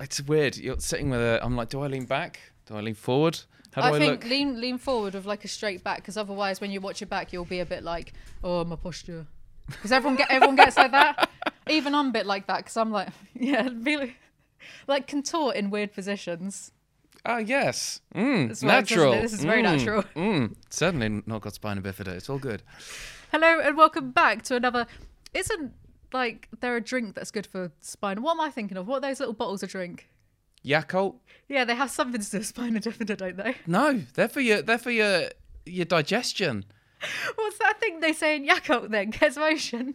It's weird. You're sitting with a. I'm like, do I lean back? Do I lean forward? How do I, I think look? lean lean forward with like a straight back because otherwise when you watch it back you'll be a bit like oh my posture because everyone get everyone gets like that even I'm a bit like that because I'm like yeah be like, like contort in weird positions Ah, yes. Mm, This natural. This is very Mm, natural. Mm, certainly not got spina bifida. It's all good. hello and welcome back to another isn't like they're a drink that's good for spine what am I thinking of what are those little bottles of drink Yakult? yeah they have something to do with spina bifida don't they No, they're for your. They're for your your digestion. what's that thing they say in Yakult then gets motion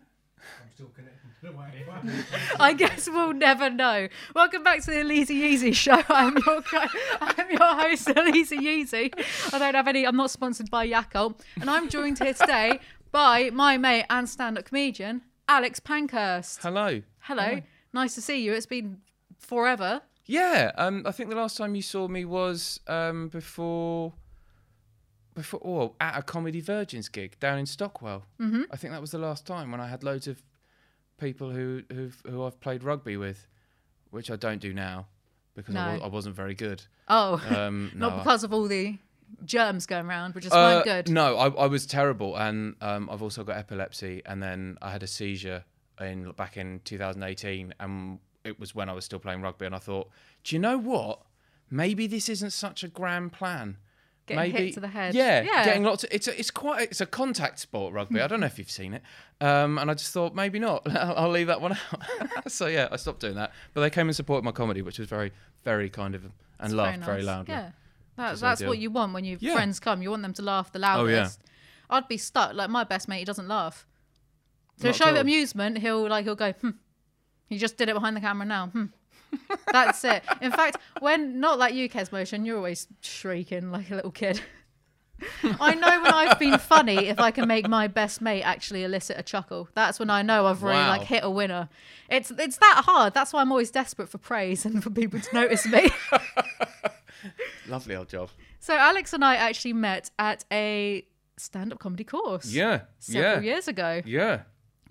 I'm still connected the Wi-Fi. I guess we'll never know. Welcome back to the Elise Yeezy show. I'm your co- I'm your host, Elise Yeezy. I don't have any. I'm not sponsored by Yakult, and I'm joined here today by my mate and stand-up comedian Alex Pankhurst. Hello. Hello, nice to see you. It's been forever. Yeah. Um. I think the last time you saw me was um before. Before, oh, at a Comedy Virgins gig down in Stockwell. Mm-hmm. I think that was the last time when I had loads of people who who've, who I've played rugby with, which I don't do now because I, No. I wasn't very good. Oh, Um, no, not I- because of all the germs going around, which is Uh. Good. No, I, I was terrible, and um, I've also got epilepsy, and then I had a seizure in back in 2018, and it was when I was still playing rugby, and I thought, do you know what? Maybe this isn't such a grand plan. Getting hit Maybe, to the head. Yeah, Yeah. getting lots. Of, it's a, it's quite it's a contact sport rugby. I don't know if you've seen it, um, and I just thought maybe not. I'll, I'll leave that one out. so yeah, I stopped doing that. But they came and supported my comedy, which was very very kind of and It's laughed very nice. loudly. Yeah, that, that's ideal. what you want when your Yeah. friends come. You want them to laugh the Oh, yeah. loudest. I'd be stuck. Like my best mate, he doesn't laugh. To Not show at amusement, he'll like he'll go. Hmm. He just did it behind the camera now. Hmm. That's it. In fact, when not like you, Kes Motion, you're always shrieking like a little kid. I know when I've been funny if I can make my best mate actually elicit a chuckle. That's when I know I've really Wow. like hit a winner. It's it's that hard. That's why I'm always desperate for praise and for people to notice me. Lovely old job. So Alex and I actually met at a stand-up comedy course. Yeah, Several yeah, years ago. yeah.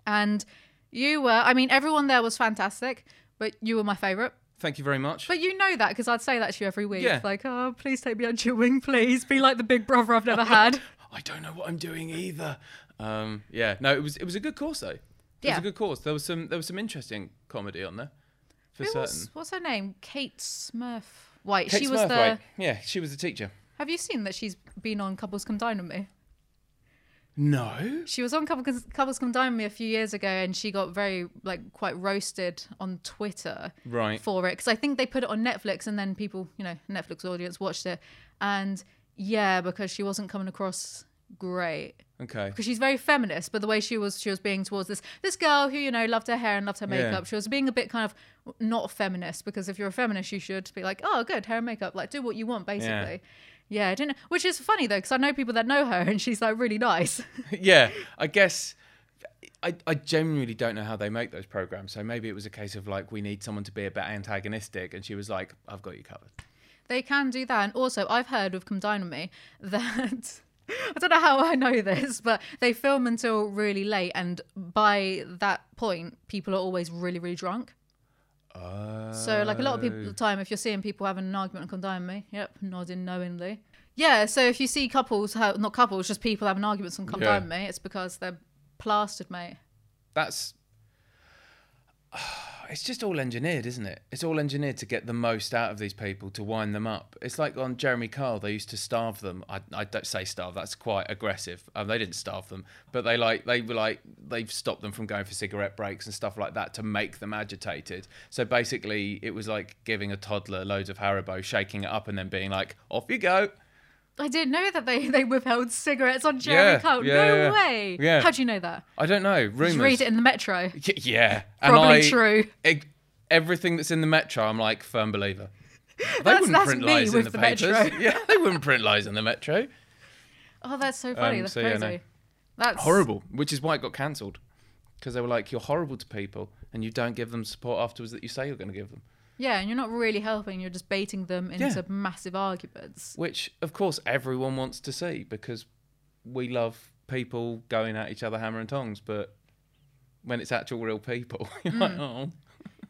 And you were I mean everyone there was fantastic, but you were my favorite. Thank you very much. But you know that because I'd say that to you every week. Yeah. Like, oh, please take me under your wing, please. Be like the big brother I've never had. I don't know what I'm doing either. Um, yeah, no, it was it was a good course though. It was a good course. There was some there was some interesting comedy on there, for Who certain. was, what's her name? Kate Smurf White. Kate she was the. Yeah, she was the teacher. Have you seen that she's been on Couples Come Dine with me? No. She was on Couples, Couples Come Dine with me a few years ago, and she got very like quite roasted on Twitter Right. for it because I think they put it on Netflix, and then people, you know, Netflix audience watched it, and yeah, because she wasn't coming across great Okay. because she's very feminist, but the way she was she was being towards this this girl who you know loved her hair and loved her Yeah. makeup, she was being a bit kind of not feminist because if you're a feminist, you should be like, oh, good hair and makeup, like do what you want, basically. Yeah, I didn't. Which is funny though, because I know people that know her, and she's like really nice. yeah, I guess. I, I genuinely don't know how they make those programs. So maybe it was a case of like we need someone to be a bit antagonistic, and she was like, "I've got you covered." They can do that. And also, I've heard with Come Dine with Me that I don't know how I know this, but they film until really late. And by that point, people are always really, really drunk. Oh. So, like a lot of people at the time, if you're seeing people having an argument and with Me, yep, nodding knowingly. Yeah, so if you see couples, have, not couples, just people having arguments and Come Yeah. Me, it's because they're plastered, mate. that's it's just all engineered, isn't it? It's all engineered to get the most out of these people to wind them up. It's like on Jeremy Kyle, they used to starve them. I, I don't say starve; that's quite aggressive. Um, they didn't starve them, but they like they were like they've stopped them from going for cigarette breaks and stuff like that to make them agitated. So basically, it was like giving a toddler loads of Haribo, shaking it up, and then being like, "Off you go." I didn't know that they, they withheld cigarettes on Jeremy Yeah, yeah, no yeah. way. Yeah. How do you know that? I don't know rumors. Just read it in the Metro. Y- yeah, Probably I- true. e- everything that's in the Metro, I'm like firm believer. They That's- wouldn't that's print lies in the, the papers. Metro. Yeah, they wouldn't print lies in the Metro. Oh, that's so funny. Um, that's so, crazy. no. That's Horrible, which is why it got cancelled. Because they were like, you're horrible to people and you don't give them support afterwards that you say you're going to give them. Yeah, and you're not really helping. You're just baiting them into Yeah. massive arguments. Which, of course, everyone wants to see because we love people going at each other hammer and tongs. But when it's actual real people, you're like, Mm. oh.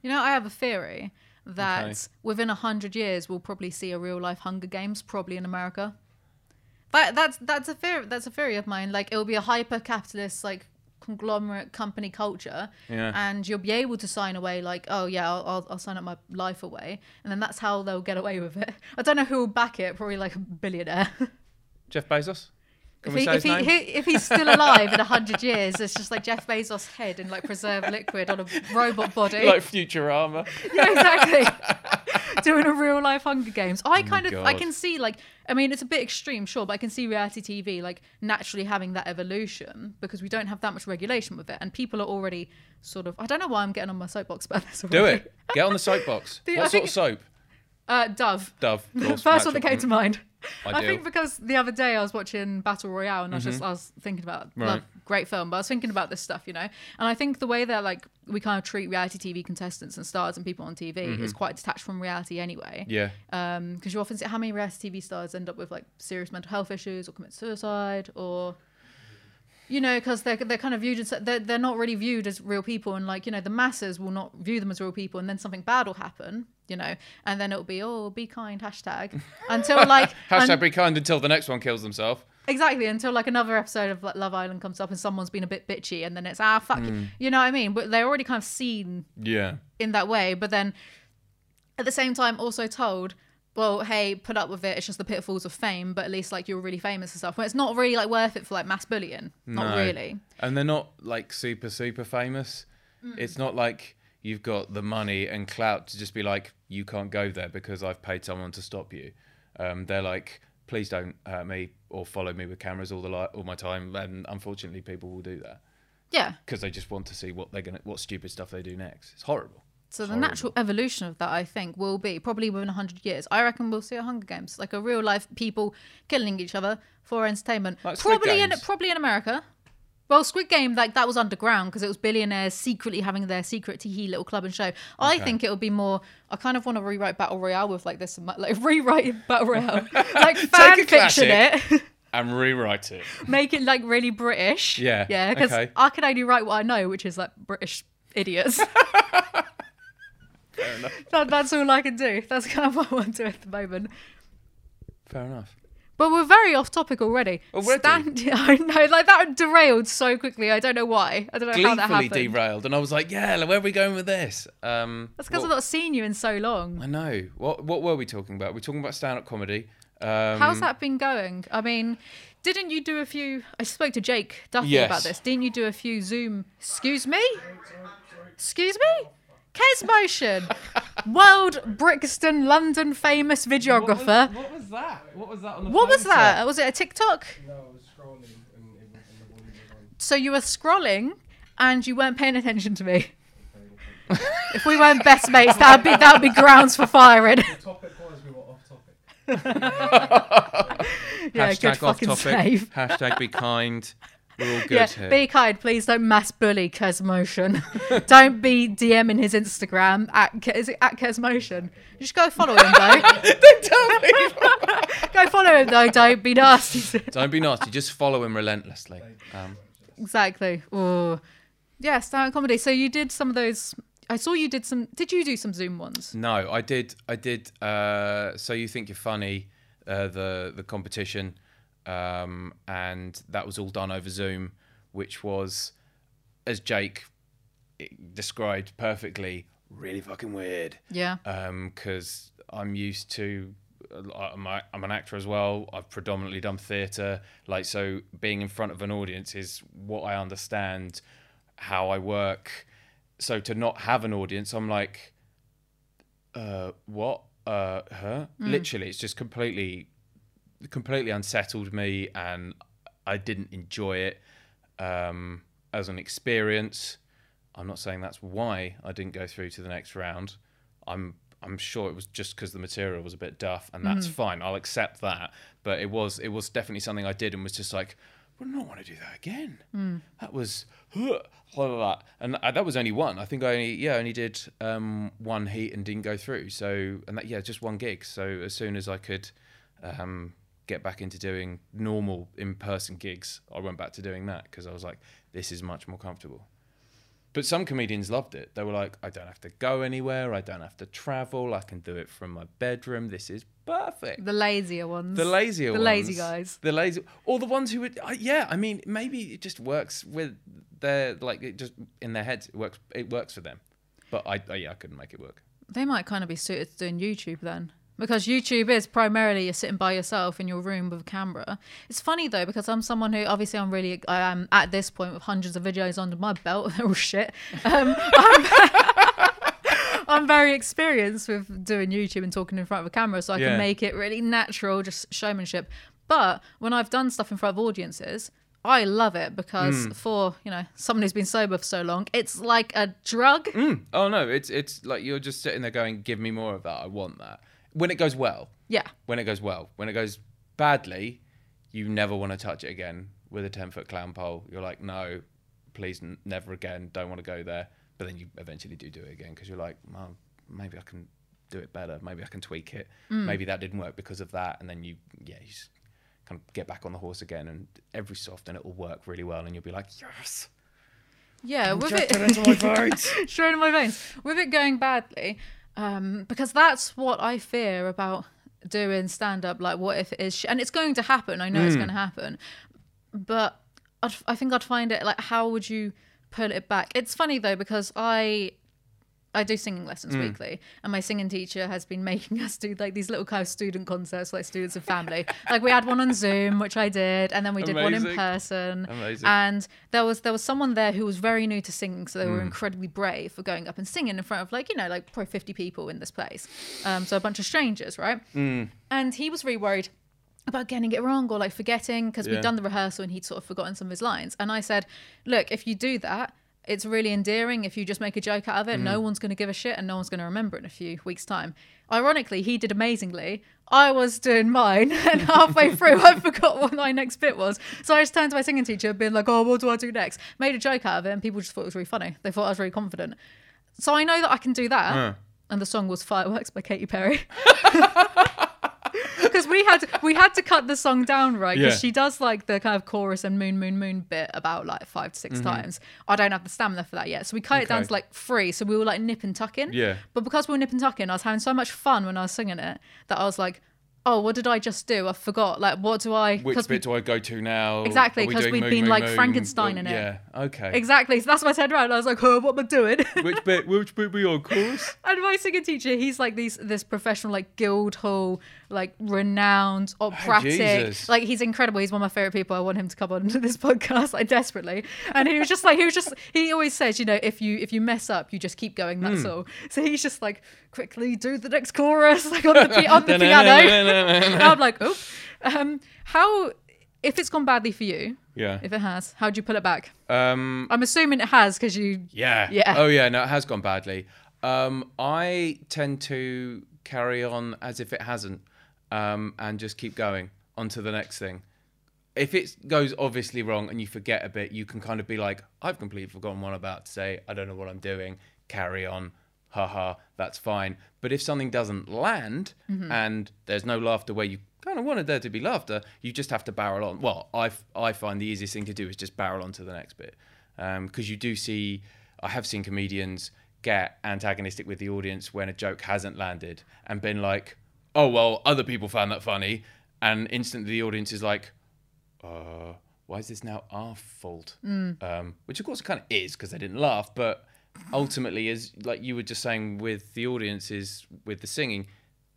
You know, I have a theory that Okay. within a hundred years we'll probably see a real life Hunger Games, probably in America. That that's that's a theory. That's a theory of mine. Like it will be a hyper capitalist like conglomerate company culture, Yeah. and you'll be able to sign away like, oh yeah, I'll, I'll, I'll sign up my life away, and then that's how they'll get away with it. I don't know who will back it. Probably like a billionaire. Jeff Bezos. Can if, we he, say if, he, if he's still alive in a hundred years, it's just like Jeff Bezos' head in like preserved liquid on a robot body. like Futurama. yeah, exactly. Doing a real life Hunger Games. I kind of, I Oh can see like, I mean, it's a bit extreme, sure, but I can see reality TV like naturally having that evolution because we don't have that much regulation with it, and people are already sort of. I don't know why I'm getting on my soapbox about this. Do it. Get on the soapbox. The- what I sort think- of soap? Uh, Dove. Dove. course, first one that came to mind. I Ideal. think because the other day I was watching Battle Royale and I was just I was thinking about Mm-hmm. Right. love, great film, but I was thinking about this stuff, you know. And I think the way that like we kind of treat reality TV contestants and stars and people on TV is quite detached from reality anyway. Yeah. Um, because you often see how many reality TV stars end up with like serious mental health issues or commit suicide or. You know, because they're they're kind of viewed as they're, they're not really viewed as real people, and like you know, the masses will not view them as real people, and then something bad will happen, you know, and then it'll be oh, be kind hashtag until like Hashtag un- be kind until the next one kills themselves. Exactly, until like another episode of like Love Island comes up and someone's been a bit bitchy, and then it's ah fuck, you. you know what I mean? But they're already kind of seen Yeah. in that way, but then at the same time also told, well, hey, put up with it. It's just the pitfalls of fame, but at least like you're really famous and stuff. But it's not really like worth it for like mass bullying. Not No. really. And they're not like super, super famous. Mm. It's not like you've got the money and clout to just be like, you can't go there because I've paid someone to stop you. Um, they're like, please don't hurt me or follow me with cameras all the li- all my time. And unfortunately, people will do that Yeah. because they just want to see what they're gonna, what stupid stuff they do next. It's horrible. So the Horrible. natural evolution of that, I think, will be probably within hundred years. I reckon we'll see a Hunger Games, like a real life people killing each other for entertainment. Like probably in probably in America. Well, Squid Game, like that was underground because it was billionaires secretly having their secret tee little club and show. I Okay. think it'll be more. I kind of want to rewrite Battle Royale with like this, like rewrite Battle Royale, like fan fiction it, And rewrite it. make it like really British. Yeah, yeah, because okay. I can only write what I know, which is like British idiots. that, that's all I can do. That's kind of what I want to do at the moment. Fair enough. But we're very off topic already. Already? Stand- I know, like that derailed so quickly. I don't know why. I don't know how that Gleefully happened. derailed, and I was like, "Yeah, where are we going with this?" Um, That's because I've not seen you in so long. I know. What What were we talking about? We're talking about stand-up comedy. Um, How's that been going? I mean, didn't you do a few? I spoke to Jake Duffy Yes. about this. Didn't you do a few Zoom? Excuse me. Excuse me. Kes Motion, world Brixton, London famous videographer. What was that? What was that on the What was that? Was it a TikTok? No, I was scrolling and it, and the volume was on. So you were scrolling and you weren't paying attention to me. if we weren't best mates, that'd be that'd be grounds for firing. The topic was we were off topic. yeah, Hashtag good off fucking topic. save. Hashtag be kind. We're all good Yeah, here. be kind. Please don't mass bully Kesmotion. don't be DMing his Instagram at Ke- is it at Kesmotion. Just go follow him though. Don't tell me. go follow him though. Don't be nasty. Don't be nasty. Just follow him relentlessly. Um, exactly. Oh, yeah, stand comedy. So you did some of those. I saw you did some. Did you do some Zoom ones? no, I did. I did. Uh, so you think you're funny? Uh, the the competition, um, and that was all done over Zoom, which was, as Jake described perfectly, really fucking weird. Yeah. because I'm used to. I'm, a- I'm an actor as well. I've predominantly done theatre. Like so, being in front of an audience is what I understand, how I work. So to not have an audience, I'm like, uh, what? Uh, huh? Literally, it's just completely, completely unsettled me, and I didn't enjoy it um, as an experience. I'm not saying that's why I didn't go through to the next round. I'm I'm sure it was just because the material was a bit duff, and that's fine. I'll accept that. But it was it was definitely something I did, and was just like, I would not want to do that again. That was blah, blah, blah. and that was only one. I think I only yeah only did um, one heat and didn't go through. So and that yeah just one gig. So as soon as I could. Um, get back into doing normal in-person gigs i went back to doing that because i was like this is much more comfortable But some comedians loved it. They were like, I don't have to go anywhere. I don't have to travel. I can do it from my bedroom. This is perfect. The lazier ones. The lazier The ones. lazy guys. The lazy, or the ones who would, yeah. I mean, maybe it just works with their like it just in their heads. It works. It works for them. But I, uh, yeah, I couldn't make it work. They might kind of be suited to doing YouTube then. Because YouTube is primarily you're sitting by yourself in your room with a camera. It's funny though because I'm someone who obviously I'm really I am at this point with hundreds of videos under my belt. They're all shit. Um, I'm, I'm very experienced with doing YouTube and talking in front of a camera, so I Yeah. can make it really natural, just showmanship. But when I've done stuff in front of audiences, I love it because for you know someone who's been sober for so long, it's like a drug. Oh no, it's it's like you're just sitting there going, "Give me more of that. I want that." When it goes well, Yeah. when it goes well, when it goes badly, you never want to touch it again with a ten foot clown pole. You're like, "No, please, n- never again. Don't want to go there." But then you eventually do do it again because you're like, "Well, maybe I can do it better. Maybe I can tweak it. Mm. Maybe that didn't work because of that." And then you, yeah, you just kind of get back on the horse again, and every so often it will work really well, and you'll be like, "Yes." Yeah, with Inject it it into my veins. straight in my veins. With it going badly, um, because that's what I fear about doing stand up. Like, what if it is? Sh- and it's going to happen. I know it's going to happen, but I'd, I think I'd find it like, how would you pull it back? It's funny though because I. I do singing lessons weekly, and my singing teacher has been making us do like these little kind of student concerts, like students and family. like we had one on Zoom, which I did, and then we did one in person. Amazing. And there was there was someone there who was very new to singing, so they Hmm. were incredibly brave for going up and singing in front of like you know like probably fifty people in this place, um, so a bunch of strangers, right? Hmm. And he was really worried about getting it wrong or like forgetting because Yeah. we'd done the rehearsal and he'd sort of forgotten some of his lines. And I said, look, if you do that. It's really endearing if you just make a joke out of it. Hmm. No one's going to give a shit and no one's going to remember it in a few weeks' time. Ironically, he did amazingly. I was doing mine, and halfway through, I forgot what my next bit was. So I just turned to my singing teacher, being like, "Oh, what do I do next?" Made a joke out of it, and people just thought it was really funny. They thought I was really confident. So I know that I can do that. And the song was "Fireworks" by Katy Perry. Because we had we had to cut the song down, right? Because Yeah. she does like the kind of chorus and moon, moon, moon bit about like five to 6 times. I don't have the stamina for that yet, so we cut it down Mm-hmm. To like three. So we were like nip and tucking. Yeah. But because we were nip and tucking, I was having so much fun when I was singing it that I was like, "Oh, what did I just do? I forgot. Like, what do I?" Which 'cause we- bit do I go to now? Exactly, because we Moon, been, Moon, like, Moon? Frankenstein in it. Yeah. Okay. Exactly. So that's why I turned around. I was like, "Oh, what am I doing?" which bit? Which bit we on chorus? And my singing teacher, he's like these this professional, like Guildhall, like renowned operatic. Jesus. like he's incredible. He's one of my favorite people. I want him to come on to this podcast, like desperately. And he was just like he was just he always says, you know, if you if you mess up, you just keep going. That's Hmm. all. So he's just like quickly do the next chorus, like on the on the piano. and I'm like, oh, um, how if it's gone badly for you, yeah. if it has, how'd you pull it back? Um. I'm assuming it has because you Yeah. Yeah. Oh yeah. No, it has gone badly. Um. I tend to carry on as if it hasn't, um, and just keep going on to the next thing. If it goes obviously wrong and you forget a bit, you can kind of be like, I've completely forgotten what I'm about to say. I don't know what I'm doing. Carry on. Haha, that's fine. But if something doesn't land and there's no laughter where you kind of wanted there to be laughter, you just have to barrel on. Well, I, I find the easiest thing to do is just barrel on to the next bit. Because you do see, I have seen comedians get antagonistic with the audience when a joke hasn't landed and been like, oh, well, other people found that funny. And instantly the audience is like, uh, why is this now our fault? Um, which of course it kind of is because they didn't laugh, but ultimately, as like you were just saying with the audiences with the singing,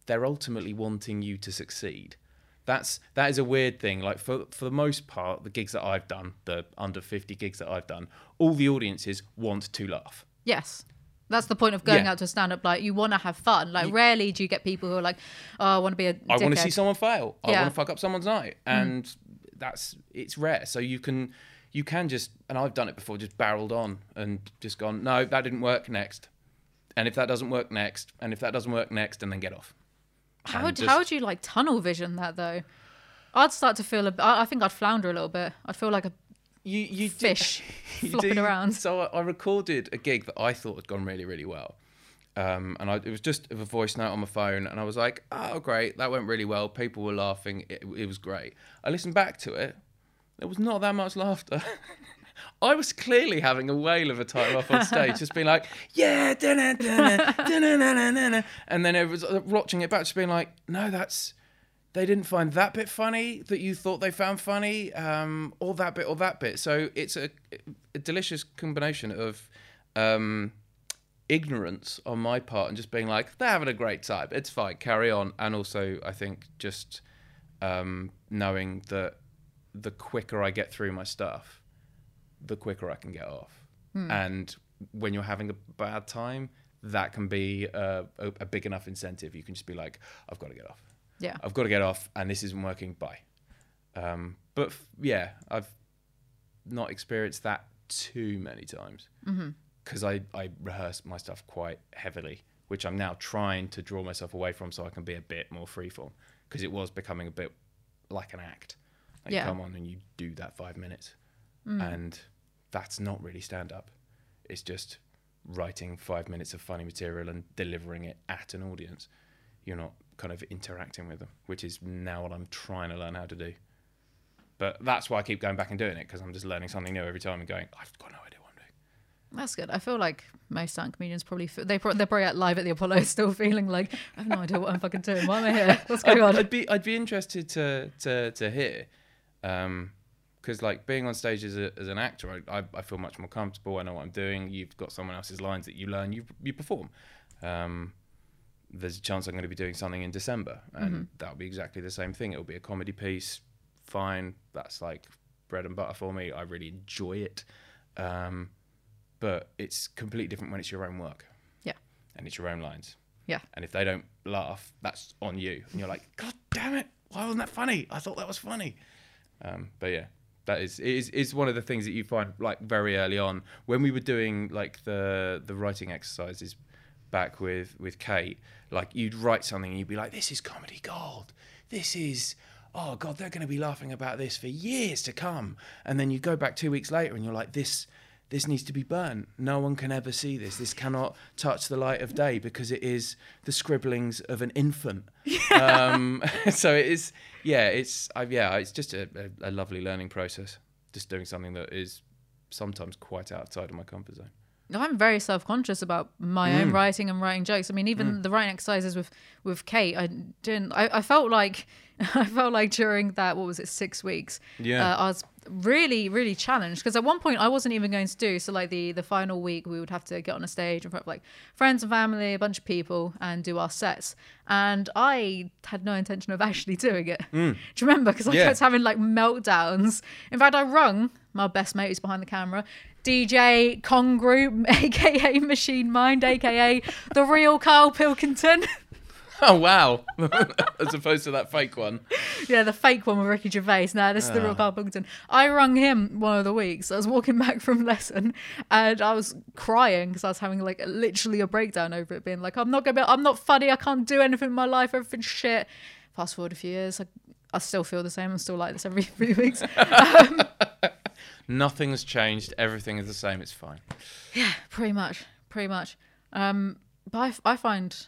they're ultimately wanting you to succeed. That's that is a weird thing. Like for for the most part, the gigs that I've done, the under fifty gigs that I've done, all the audiences want to laugh. Yes. That's the point of going Yeah. out to a stand up. Like, you want to have fun. Like, rarely do you get people who are like, oh, I want to be a I want to dickhead." see someone fail. I Yeah. want to fuck up someone's night, mm. and that's it's rare. So you can you can just and I've done it before, just barreled on and just gone. No, that didn't work. Next, and if that doesn't work, next, and if that doesn't work, next, and then get off. How and would, just- how would you, like, tunnel vision that, though? I'd start to feel, a, I I think I'd flounder a little bit. I'd feel like a You you do- fish you flopping do- around. So I, I recorded a gig that I thought had gone really really well. Um, and I, it was just a voice note on my phone, and I was like, "Oh, great, that went really well. People were laughing. It, it was great." I listened back to it. There was not that much laughter. I was clearly having a whale of a time off on stage, just being like, yeah, da-na, da-na, da-na, na, na, na. and then it was uh, watching it back, just being like, no, that's they didn't find that bit funny that you thought they found funny, um, or that bit or that bit. So it's a, a delicious combination of um, ignorance on my part and just being like, they're having a great time. It's fine, carry on. And also, I think just um, knowing that the quicker I get through my stuff, the quicker I can get off. And when you're having a bad time, that can be a, a, a big enough incentive. You can just be like, I've got to get off. Yeah. I've got to get off, and this isn't working. Bye. Um, but f- yeah, I've not experienced that too many times because I, I rehearse my stuff quite heavily, which I'm now trying to draw myself away from so I can be a bit more freeform because it was becoming a bit like an act. Like Yeah. come on and you do that five minutes, and that's not really stand up. It's just writing five minutes of funny material and delivering it at an audience. You're not kind of interacting with them, which is now what I'm trying to learn how to do. But that's why I keep going back and doing it because I'm just learning something new every time and going, I've got no idea what I'm doing. That's good. I feel like most stand comedians probably feel, they pro- they're probably at live at the Apollo still feeling like I have no idea what I'm fucking doing. Why am I here? What's going on? I'd, I'd be I'd be interested to to to hear, because like being on stage as, a, as an actor, I, I I feel much more comfortable. I know what I'm doing. You've got someone else's lines that you learn. You you perform. Um, there's a chance I'm going to be doing something in December, and that'll be exactly the same thing. It'll be a comedy piece. Fine, that's like bread and butter for me. I really enjoy it, um, but it's completely different when it's your own work Yeah. and it's your own lines. Yeah. And if they don't laugh, that's on you. And you're like, God damn it! Why wasn't that funny? I thought that was funny. Um, but yeah, that is is is one of the things that you find like very early on when we were doing like the the writing exercises back with with Kate. Like you'd write something and you'd be like, "This is comedy gold. This is." Oh God, they're going to be laughing about this for years to come. And then you go back two weeks later, and you're like, "This, this needs to be burnt. No one can ever see this. This cannot touch the light of day because it is the scribblings of an infant. Um, so it is, yeah, it's, I, yeah, it's just a, a, a lovely learning process. Just doing something that is sometimes quite outside of my comfort zone. I'm very self conscious about my Mm. own writing and writing jokes. I mean, even the writing exercises with with Kate, I didn't. I, I felt like I felt like during that what was it six weeks. Yeah. uh, I was really really challenged because at one point I wasn't even going to do so. Like the the final week, we would have to get on a stage in front of like friends and family, a bunch of people, and do our sets. And I had no intention of actually doing it. Do you remember? Because I Mm. Yeah. kept having like meltdowns. In fact, I rung my best mate who's behind the camera. DJ Congru, aka Machine Mind, aka the real Carl Pilkington. Oh, wow. As opposed to that fake one. yeah, the fake one with Ricky Gervais. Now this is the real Ah. Carl Pilkington. I rung him one of the weeks. I was walking back from lesson and I was crying because I was having like literally a breakdown over it, being like, "I'm not gonna, be, I'm not funny. I can't do anything in my life. Everything's shit." Fast forward a few years, I, I still feel the same. I'm still like this every few weeks. Nothing's changed. Everything is the same. It's fine. Yeah, pretty much pretty much um but I, f- I find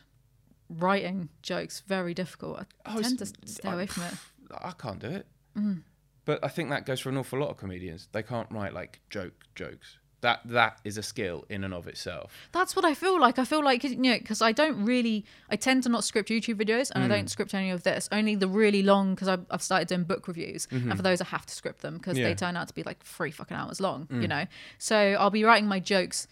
writing jokes very difficult i Oh, tend to stay away from it I can't do it. But I think that goes for an awful lot of comedians. They can't write like joke jokes. That that is a skill in and of itself. that's what i feel like i feel like you know because i don't really i tend to not script youtube videos and i Mm. don't script any of this only the really long because I've, I've started doing book reviews and for those i have to script them because Mm-hmm. Yeah. Mm. they turn out to be like three fucking hours long you know so i'll be writing my jokes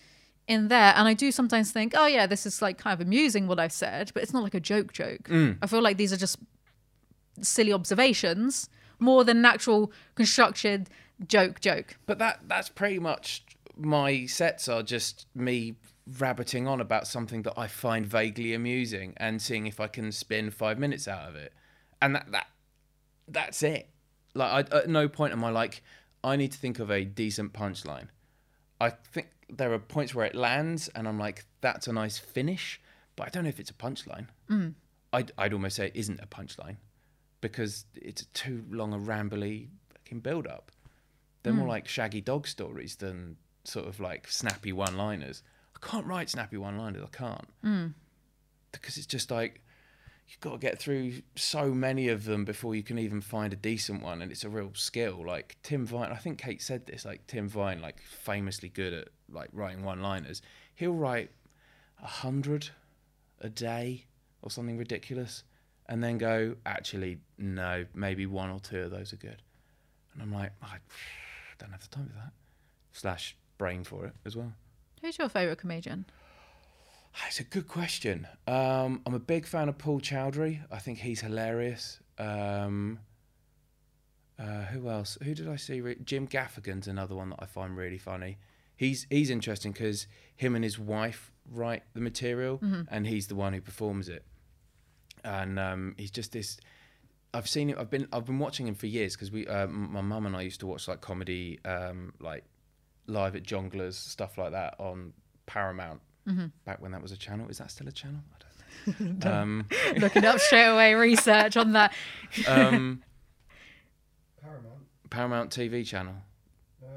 in there and i do sometimes think oh yeah this is like kind of amusing what i've said but it's not like a joke joke Mm. i feel like these are just silly observations more than an actual constructed joke joke. But that that's pretty much my sets are just me rabbiting on about something that I find vaguely amusing and seeing if I can spin five minutes out of it, and that that that's it. Like I, at no point am I like I need to think of a decent punchline. I think there are points where it lands, and I'm like that's a nice finish, but I don't know if it's a punchline. Mm. I'd I'd almost say it isn't a punchline because it's too long a rambly fucking build up. They're more mm. like shaggy dog stories than sort of like snappy one liners. I can't write snappy one liners. I can't. Hmm. Because it's just like, you've got to get through so many of them before you can even find a decent one, and it's a real skill. Like Tim Vine, I think Kate said this. Like Tim Vine, like famously good at like writing one-liners. He'll write a hundred a day or something ridiculous, and then go, actually, no, maybe one or two of those are good. And I'm like, I don't have the time for that. Slash brain for it as well. Who's your favourite comedian? It's a good question. Um, I'm a big fan of Paul Chowdhry. I think he's hilarious. Um, uh, who else? Who did I see? re- Jim Gaffigan's another one that I find really funny. He's he's interesting because him and his wife write the material, and he's the one who performs it. And um, he's just this. I've seen him. I've been I've been watching him for years because we uh, my mum and I used to watch like comedy, um, like live at Jongleurs stuff like that on Paramount back when that was a channel. Is that still a channel? I don't know. um, Looking up straight away, research on that. um, Paramount. Paramount TV channel.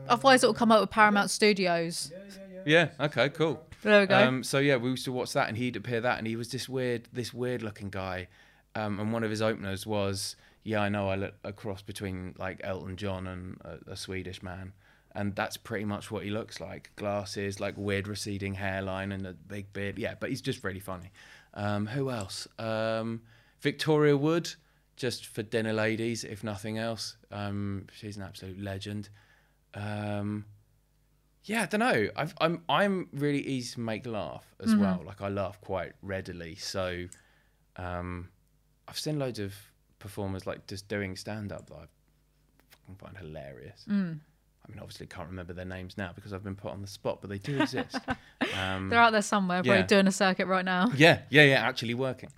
Otherwise, it'll come up with Paramount Studios. Yeah, yeah, yeah. Yeah. Okay. Cool. There we go. Um, so yeah, we used to watch that, and he'd appear that, and he was this weird, this weird-looking guy. Um, and one of his openers was, "Yeah, I know, I look a cross between like Elton John and a, a Swedish man." And that's pretty much what he looks like: glasses, like weird receding hairline, and a big beard. Yeah, but he's just really funny. Um, who else? Um, Victoria Wood, just for dinner ladies, if nothing else. Um, she's an absolute legend. Um, yeah, I don't know. I've, I'm I'm really easy to make laugh as well. Like I laugh quite readily. So um, I've seen loads of performers like just doing stand up that I fucking find hilarious. I mean, obviously can't remember their names now because I've been put on the spot, but they do exist. Um, They're out there somewhere, probably doing a circuit right now. yeah, yeah, yeah. Actually working,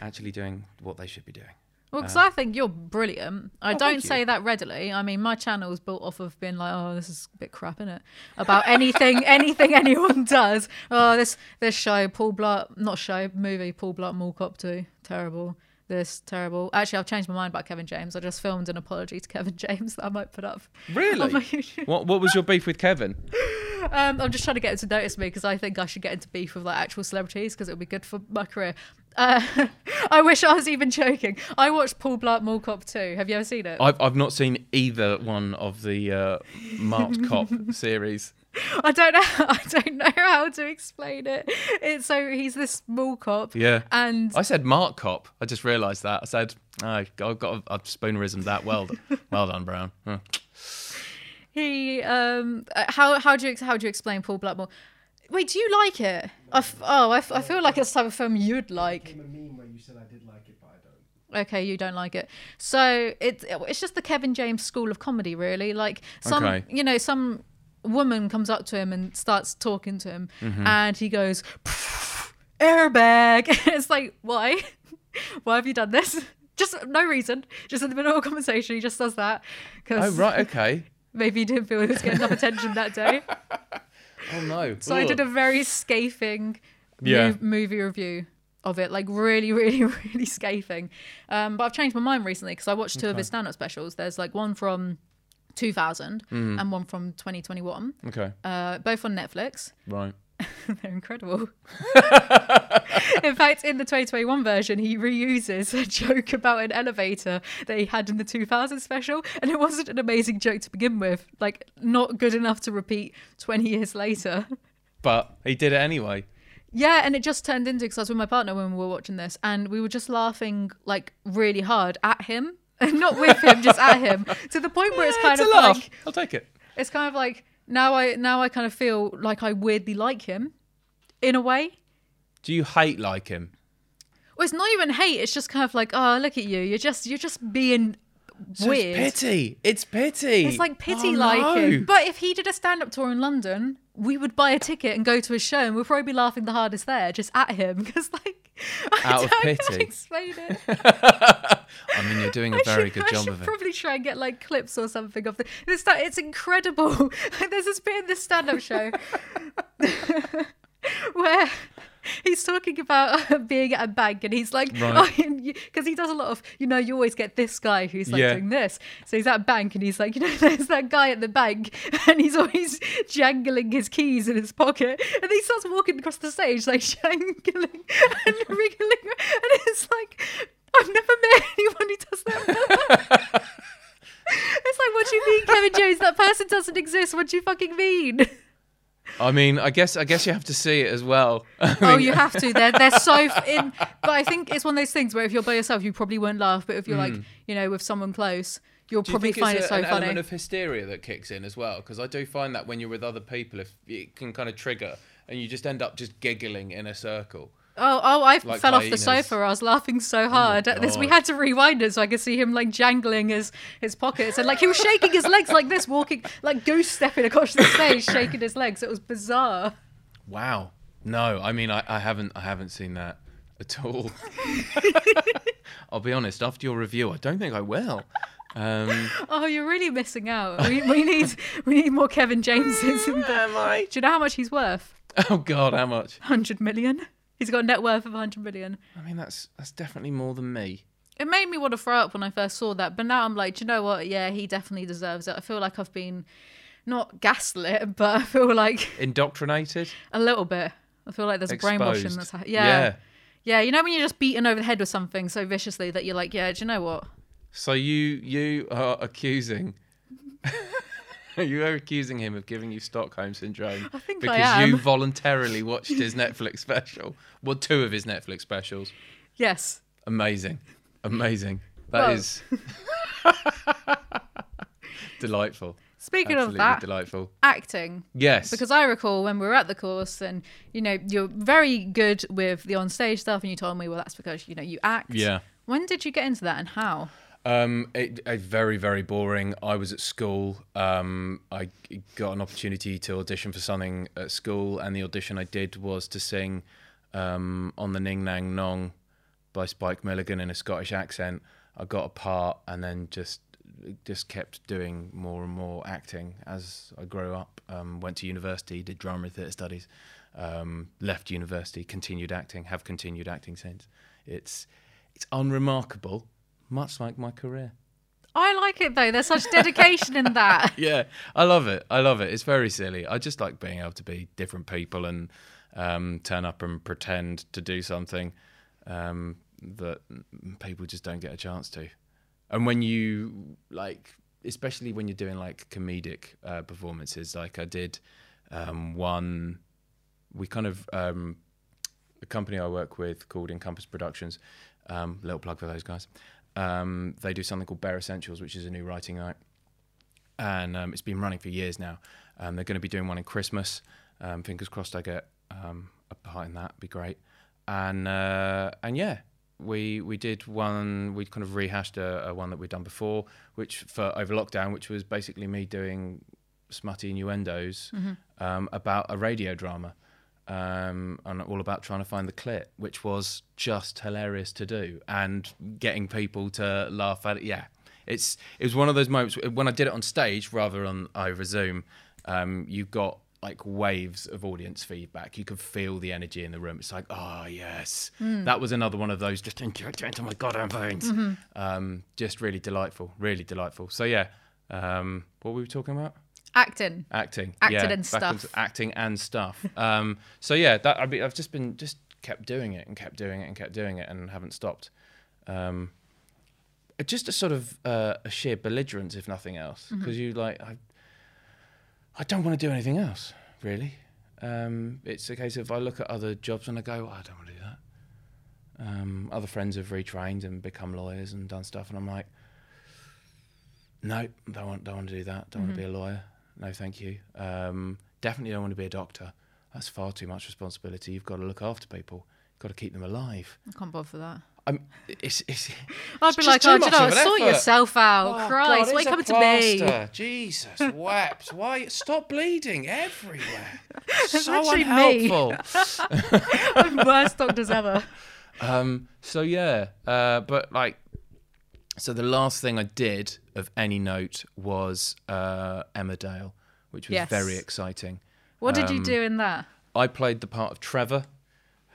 actually doing what they should be doing. Well, because I think you're brilliant. I Uh, Oh, don't say that readily. I mean, my channel is built off of being like, oh, this is a bit crap, isn't it? About anything, anything anyone does. Oh, this this show, Paul Blart, not show, movie, Paul Blart Mall Cop 2, terrible. This terrible. Actually, I've changed my mind about Kevin James. I just filmed an apology to Kevin James that I might put up. Really? What What was your beef with Kevin? Um, I'm just trying to get him to notice me because I think I should get into beef with like actual celebrities because it would be good for my career. Uh, I wish I was even joking. I watched Paul Blart Mall Cop 2. Have you ever seen it? I've I've not seen either one of the uh, Marked Cop series. I don't know. I don't know how to explain it. It's so he's this mall cop, Yeah. and I said Mark Cop. I just realised that. I said, oh, I've got I've spoonerism that well. well done, Brown. Huh. he um uh, how how do you how do you explain Paul Blackmore? Wait, do you like it? I f- oh, I, f- I feel like it's the type of film you'd like. Became a meme where you said I did like it, but I don't. Okay, you don't like it. So it's it's just the Kevin James school of comedy, really. Like some, Okay. you know, some woman comes up to him and starts talking to him, Mm-hmm. and he goes, "Airbag." it's like, why? why have you done this? Just no reason. Just in the middle of a conversation, he just does that. Oh right, okay. maybe he didn't feel he was getting enough attention that day. Oh no. So I did a very scathing Yeah. mov- movie review of it, like really, really, really scathing. Um, but I've changed my mind recently because I watched two of his stand-up specials. There's like one from 2000 Mm. and one from 2021, Okay. uh, both on Netflix. Right. They're incredible. in fact, in the 2021 version, he reuses a joke about an elevator that he had in the 2000 special, and it wasn't an amazing joke to begin with. Like, not good enough to repeat 20 years later. But he did it anyway. Yeah, and it just turned into because I was with my partner when we were watching this, and we were just laughing like really hard at him, not with him, just at him, to the point where it's kind It's of like I'll take it. it's kind of like now I now I kind of feel like I weirdly like him, in a way. Do you hate like him? Well, it's not even hate. It's just kind of like, oh, look at you. You're just you're just being So weird. It's pity. It's pity. It's like pity Oh, like no. him. But if he did a stand up tour in London, we would buy a ticket and go to a show and we'd probably be laughing the hardest there, just at him. Because like I Out of don't know how to pity. explain it. I mean, you're doing a I very should- good I job should of it. probably try and get like clips or something of the this it's incredible. There's this bit in this stand up show where he's talking about uh, being at a bank and he's like because right. oh, he does a lot of you know you always get this guy who's like yeah. doing this so he's at a bank and he's like you know there's that guy at the bank and he's always jangling his keys in his pocket and he starts walking across the stage like jangling and wriggling and it's like I've never met anyone who does that it's like what do you mean Kevin Jones? that person doesn't exist what do you fucking mean I mean, I guess I guess you have to see it as well. oh, you have to. They're they're so f- in. But I think it's one of those things where if you're by yourself, you probably won't laugh. But if you're like, hmm. you know, with someone close, you'll. Do you probably think find it's it a- so an funny. element of hysteria that kicks in as well? Because I do find that when you're with other people, if it can kind of trigger, and you just end up just giggling in a circle. Oh, oh! I Like fell off the sofa. I was laughing so hard at this. We had to rewind it so I could see him like jangling his his pockets and like he was shaking his legs like this, walking like goose stepping across the stage, shaking his legs. It was bizarre. Wow. No, I mean, I, I haven't I haven't seen that at all. I'll be honest. After your review, I don't think I will. Um, Oh, you're really missing out. We, we need we need more Kevin Jameses. In the, am I? do you know how much he's worth? Oh God, how much? Hundred million. He's got a net worth of hundred million. I mean, that's that's definitely more than me. It made me want to throw up when I first saw that, but now I'm like, do you know what? Yeah, he definitely deserves it. I feel like I've been not gaslit, but I feel like Indoctrinated. a little bit. I feel like there's a brainwashing Exposed. that's happening. Yeah. yeah. you know when you're just beaten over the head with something so viciously that you're like, yeah, do you know what? So you you are accusing. you are accusing him of giving you Stockholm syndrome I think I because you voluntarily watched his Netflix special. Well, two of his Netflix specials. Yes. Amazing, amazing. That Well- is delightful. Speaking Absolutely of that, delightful. acting. Yes. Because I recall when we were at the course and, you know, you're very good with the on stage stuff and you told me, well, that's because, you know, you act. yeah. When did you get into that and how? Um, it, it very very boring. I was at school. Um, I got an opportunity to audition for something at school, and the audition I did was to sing um, on the Ning Nang Nong by Spike Milligan in a Scottish accent. I got a part, and then just just kept doing more and more acting as I grew up. Um, went to university, did drama and theatre studies. Um, left university, continued acting. Have continued acting since. It's it's unremarkable, much like my career. I like it though. There's such dedication in that. yeah, I love it. I love it. It's very silly. I just like being able to be different people and um, turn up and pretend to do something um, that people just don't get a chance to. And when you like, especially when you're doing like comedic uh, performances, like I did um, one, we kind of um, a company I work with called Encompass Productions. Um, little plug for those guys. Um, they do something called Bare Essentials, which is a new writing night and um, it's been running for years now. Um, they're going to be doing one in Christmas. Um, fingers crossed, I get um, a part in that. Be great. And uh, and yeah, we we did one. We kind of rehashed a, a one that we'd done before, which for over lockdown, which was basically me doing smutty innuendos um, about a radio drama. Um, and all about trying to find the clip, which was just hilarious to do, and getting people to laugh at it. Yeah, it's it was one of those moments when I did it on stage rather on over Zoom. Um, you got like waves of audience feedback. You could feel the energy in the room. It's like, oh yes, that was another one of those. Just into my goddamn veins. Um, just really delightful, really delightful. So yeah, um, what were we talking about? Acting. Acting, Acting yeah, and stuff. acting and stuff. Um, so yeah, that I mean, I've just been just kept doing it and kept doing it and kept doing it and haven't stopped. Um, just a sort of uh, a sheer belligerence, if nothing else, Mm-hmm. because you like I, I don't want to do anything else really. Um, it's a case of I look at other jobs and I go, oh, I don't want to do that. Um, other friends have retrained and become lawyers and done stuff, and I'm like, no, don't want, don't want to do that. Don't want to be a lawyer. No, thank you. Um, definitely don't want to be a doctor. That's far too much responsibility. You've got to look after people. You've got to keep them alive. I can't bother for that. I'm, it's, it's, I'd be like, oh, you know, sort yourself out. Oh, Christ, God, why are you coming to me? Jesus wept. Why? Stop bleeding everywhere. so unhelpful. Worst doctors ever. Um, so yeah, uh, but like, so the last thing I did of any note was uh, Emmerdale, which was Yes. very exciting. What did you Um, do in that? I played the part of Trevor,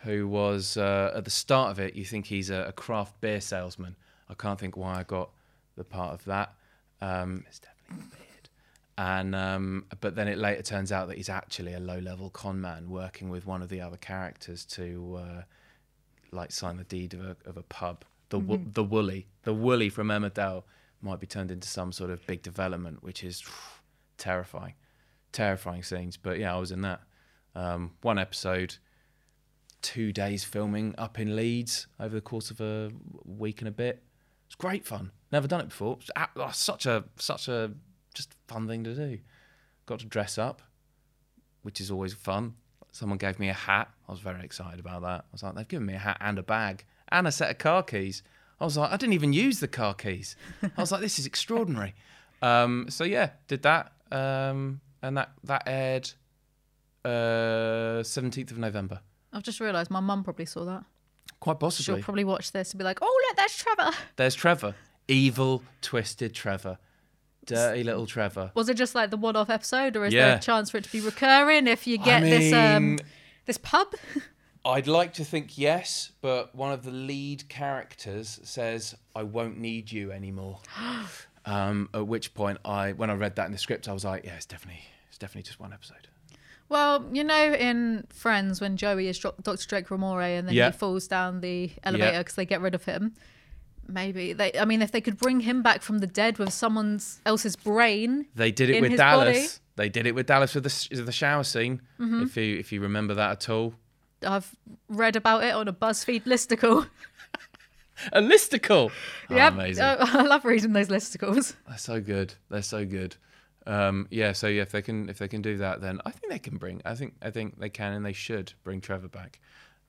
who was uh, at the start of it. You think he's a, a craft beer salesman. I can't think why I got the part of that. Um, it's definitely beard. And um, but then it later turns out that he's actually a low-level con man working with one of the other characters to uh, like sign the deed of a of a pub. The wo- the woolly, the woolly from Emmerdale might be turned into some sort of big development, which is terrifying, terrifying scenes. But yeah, I was in that. Um, one episode, two days filming up in Leeds over the course of a week and a bit. It's great fun. Never done it before. It's a- oh, such a such a just fun thing to do. Got to dress up, which is always fun. Someone gave me a hat. I was very excited about that. I was like, they've given me a hat and a bag and a set of car keys. I was like, I didn't even use the car keys. I was like, this is extraordinary. Um, so yeah, did that, um, and that that aired uh, seventeenth of November. I've just realised my mum probably saw that. Quite possibly. She'll probably watch this and be like, "Oh, look, there's Trevor." There's Trevor, evil, twisted Trevor, dirty little Trevor. Was it just like the one-off episode, or is Yeah. there a chance for it to be recurring if you I get this um this pub? I'd like to think yes, but one of the lead characters says, "I won't need you anymore." um, at which point, I when I read that in the script, I was like, "Yeah, it's definitely, it's definitely just one episode." Well, you know, in Friends, when Joey is Dr. Drake Ramore and then Yeah. he falls down the elevator Yeah. because they get rid of him. Maybe they. I mean, if they could bring him back from the dead with someone else's brain, They did it with Dallas. body. Mm-hmm. They did it with Dallas with the the shower scene. If you if you remember that at all, I've read about it on a BuzzFeed listicle. a listicle. Oh, yeah, amazing. I love reading those listicles. They're so good. They're so good. Um, yeah. So yeah, if they can if they can do that, then I think they can bring. I think I think they can and they should bring Trevor back.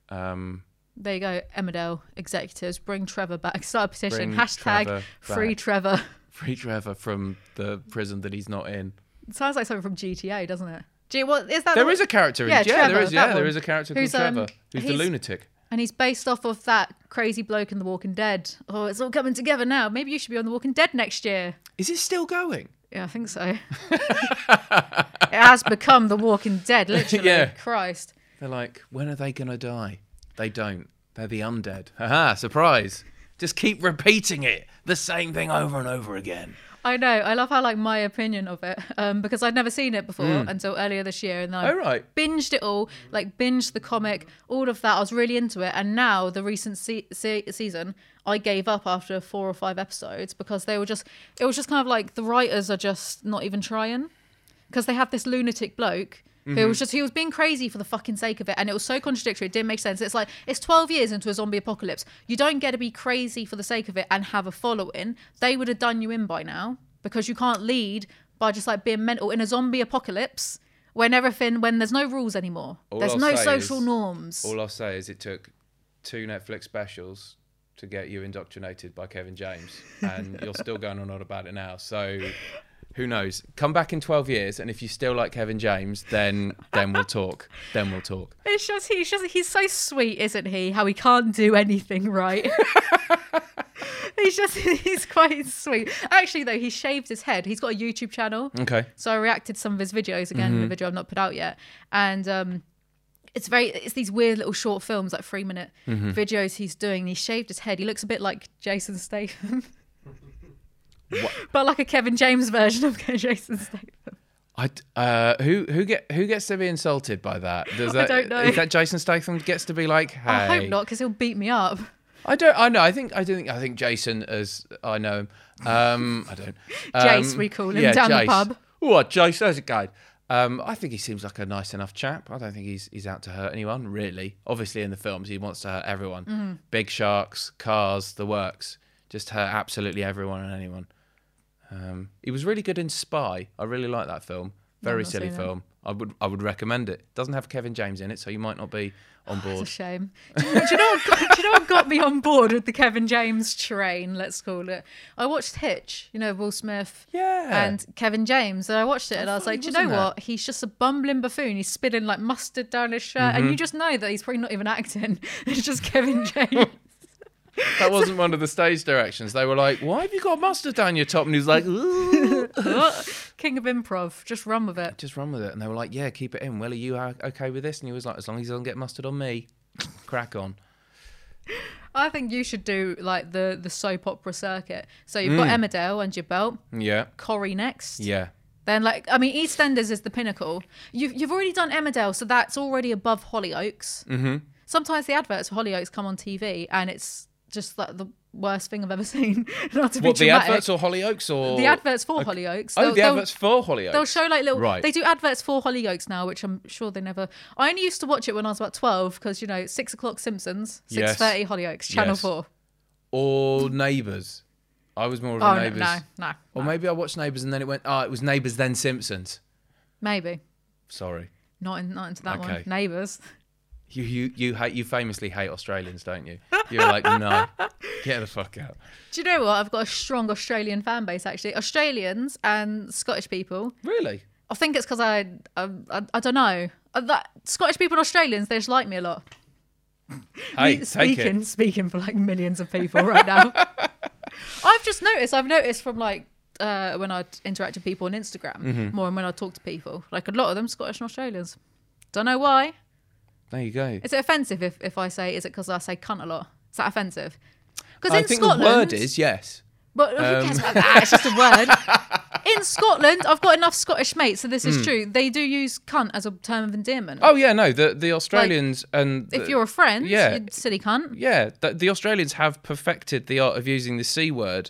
Um, There you go, Emmerdale executives, bring Trevor back. Start a petition. Hashtag Trevor free back. Trevor. free Trevor from the prison that he's not in. It sounds like something from GTA, doesn't it? Gee, what is that? There the- is a character. In, Yeah, yeah, Trevor, there is. Yeah, there one. is a character called Who's, um, Trevor, who's the lunatic. And he's based off of that crazy bloke in The Walking Dead. Oh, it's all coming together now. Maybe you should be on The Walking Dead next year. Is it still going? Yeah, I think so. it has become The Walking Dead, literally. Yeah. Christ. They're like, when are they gonna die? They don't. They're the undead. Haha! Surprise! Just keep repeating it, the same thing over and over again. I know. I love how like my opinion of it, um, because I'd never seen it before until earlier this year, and then I Oh, right. binged it all, like binged the comic, all of that. I was really into it, and now the recent se- se- season, I gave up after four or five episodes because they were just. It was just kind of like the writers are just not even trying, because they have this lunatic bloke. Who was mm-hmm. just he was being crazy for the fucking sake of it, and it was so contradictory. It didn't make sense. It's like it's twelve years into a zombie apocalypse. You don't get to be crazy for the sake of it and have a following. They would have done you in by now because you can't lead by just like being mental in a zombie apocalypse when everything when there's no rules anymore. All there's I'll no social is- norms. All I'll say is it took two Netflix specials to get you indoctrinated by Kevin James, and you're still going on about it now. So who knows? Come back in 12 years, and if you still like Kevin James, then then we'll talk. Then we'll talk. It's just he's just he's so sweet, isn't he? How he can't do anything right. he's just he's quite sweet. Actually, though, he shaved his head. He's got a YouTube channel. Okay. So I reacted to some of his videos again in a video I've not put out yet, and um, it's very it's these weird little short films, like three minute videos he's doing. He shaved his head. He looks a bit like Jason Statham, but like a Kevin James version of Jason Statham. I uh, who who get who gets to be insulted by that? Does that I don't know. Is that Jason Statham gets to be like, hey? I hope not, because he'll beat me up. I don't. I know. I think. I think. I think Jason, as I know him. Um, I don't. Jace, Um, we call him, down the pub. What Jace? There's a guy. Um, I think he seems like a nice enough chap. I don't think he's he's out to hurt anyone, really. Obviously, in the films, he wants to hurt everyone. Mm-hmm. Big sharks, cars, the works. Just hurt absolutely everyone and anyone. Um, he was really good in Spy. I really like that film. Very not silly film. I would I would recommend it. Doesn't have Kevin James in it, so you might not be on board. It's a shame. Do you, know, do you know what got, do you know what got me on board with the Kevin James train? Let's call it. I watched Hitch. You know Will Smith. Yeah. And Kevin James, and I watched it, and I, was like, do you know what? He's just a bumbling buffoon. He's spitting like mustard down his shirt, and Mm-hmm. you just know that he's probably not even acting. It's just Kevin James. That wasn't one of the stage directions. They were like, "Why have you got mustard down your top?" And he was like, "Ooh." King of improv. Just run with it. "Just run with it." And they were like, "Yeah, keep it in." Well, are you uh, okay with this? And he was like, "As long as he doesn't get mustard on me, crack on." I think you should do like the the soap opera circuit. So you've got Emmerdale and your belt. Yeah, Corrie next. yeah, Then, like, I mean, EastEnders is the pinnacle. You've you've already done Emmerdale, so that's already above Hollyoaks. Mm-hmm. Sometimes the adverts for Hollyoaks come on TV, and it's just like the worst thing I've ever seen. Not to What be the dramatic. adverts or Hollyoaks or The adverts for Hollyoaks. Oh, They'll- the adverts for Hollyoaks. They'll show like little. Right. They do adverts for Hollyoaks now, which I'm sure they never. I only used to watch it when I was about twelve because you know six o'clock Simpsons, Yes. six thirty Hollyoaks, Channel Yes. Four. or Neighbours. I was more of a Oh no, Neighbours. no, no, Or no. maybe I watched Neighbours and then it went. Oh, it was Neighbours then Simpsons. maybe Sorry. not in, not into that Okay. one. Neighbours. You you you hate you famously hate Australians, don't you? You're like no, get the fuck out. Do you know what? I've got a strong Australian fan base actually. Australians and Scottish people. Really? I think it's because I, I, I, I don't know. Uh, That Scottish people and Australians, they just like me a lot. Hey, speaking, speaking for like millions of people right now. I've just noticed. I've noticed from like uh, when I interact with people on Instagram Mm-hmm. more than when I talk to people. Like a lot of them, Scottish and Australians. Don't know why. There you go. Is it offensive if, if I say? Is it because I say cunt a lot? Is that offensive? Because in think Scotland, the word is yes. But who Um, cares about that? It's just a word. In Scotland, I've got enough Scottish mates, so this is true. They do use cunt as a term of endearment. Oh yeah, no. The the Australians and if you're a friend, yeah. silly cunt. yeah, the, the Australians have perfected the art of using the c word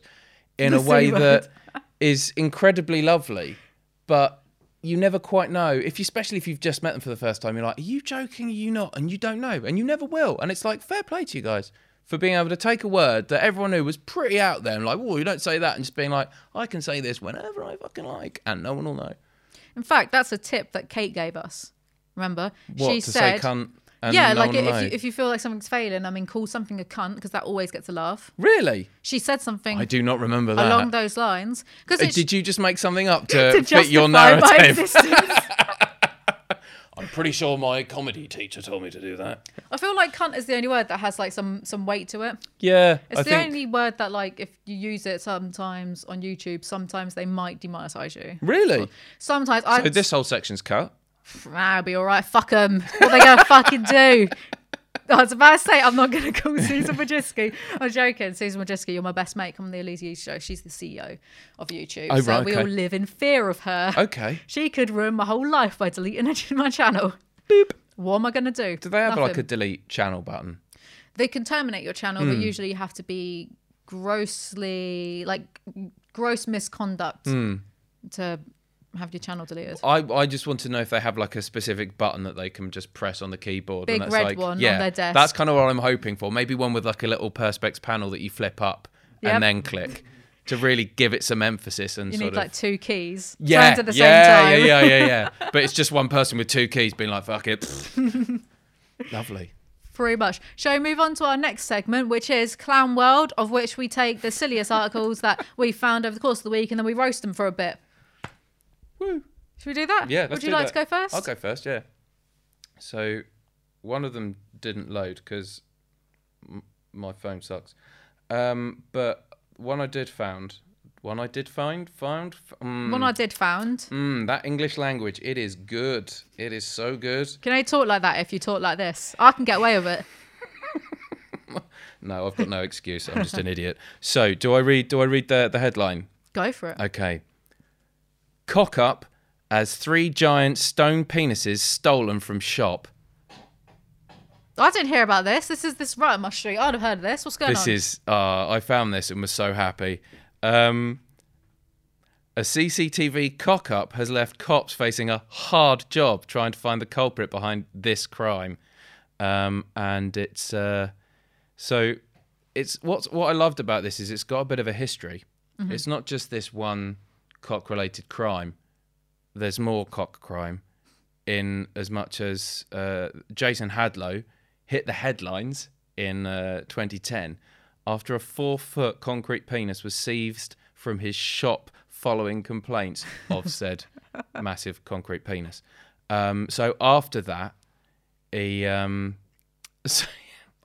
in The a way word. that is incredibly lovely, but you never quite know if you, especially if you've just met them for the first time. You're like, are you joking? Are you not? And you don't know, and you never will. And it's like fair play to you guys for being able to take a word that everyone knew was pretty out there and like, oh, you don't say that, and just being like, I can say this whenever I fucking like, and no one will know. In fact, that's a tip that Kate gave us. Remember? What she to said, say, cunt. Yeah, no like if you, if you feel like something's failing, I mean, call something a cunt because that always gets a laugh. really, She said something I do not remember that. along those lines because Uh, Did you just make something up to to, fit your narrative? I'm pretty sure my comedy teacher told me to do that. I feel like cunt is the only word that has like some some weight to it. Yeah, It's I the think. only word that, like, if you use it sometimes on YouTube, sometimes they might demonetize you. Really? Sometimes I. So this whole section's cut. I'll be all right. Fuck them. What they gonna fucking do? I was about to say I'm not gonna call Susan Majewski. I'm joking. Susan Majewski, you're my best mate. Come on the Elise show. She's the CEO of YouTube. Oh, so right, we okay. all live in fear of her. Okay. She could ruin my whole life by deleting my channel. Boop. What am I gonna do? Do they have like a delete channel button? they can terminate your channel, Hmm. but usually you have to be grossly like gross misconduct Hmm. to have your channel deleted. I, I just want to know if they have like a specific button that they can just press on the keyboard. Big and that's red like, one on their desk. That's kind of what I'm hoping for. Maybe one with like a little perspex panel that you flip up Yep. and then click to really give it some emphasis and You sort need of like two keys yeah, at the yeah, same time. yeah, yeah, yeah, yeah. but it's just one person with two keys being like, "Fuck it." Lovely. Pretty much. Shall we move on to our next segment, which is Clown World, of which we take the silliest articles that we found over the course of the week and then we roast them for a bit. Woo. Should we do that? Yeah, Would you like that. to go first? I'll go first. Yeah. So, one of them didn't load because m- my phone sucks. Um, but one I did found, one I did find, found. Mm, One I did found. mm, that English language, it is good. It is so good. Can I talk like that if you talk like this? I can get away with it. No, I've got no excuse. I'm just an idiot. So, do I read? Do I read the the headline? Go for it. Okay. Cock up as three giant stone penises stolen from shop. I didn't hear about this. This is this right on my street. I'd have heard of this. What's going This on? This is uh, I found this and was so happy. Um, a CCTV cock up has left cops facing a hard job trying to find the culprit behind this crime, um, and it's uh, so it's what's what I loved about this is it's got a bit of a history. It's not just this one cock related crime. There's more cock crime in as much as uh, Jason Hadlow hit the headlines in uh, 2010 after a four foot concrete penis was seized from his shop following complaints of said massive concrete penis. Um, so after that, he. Um, so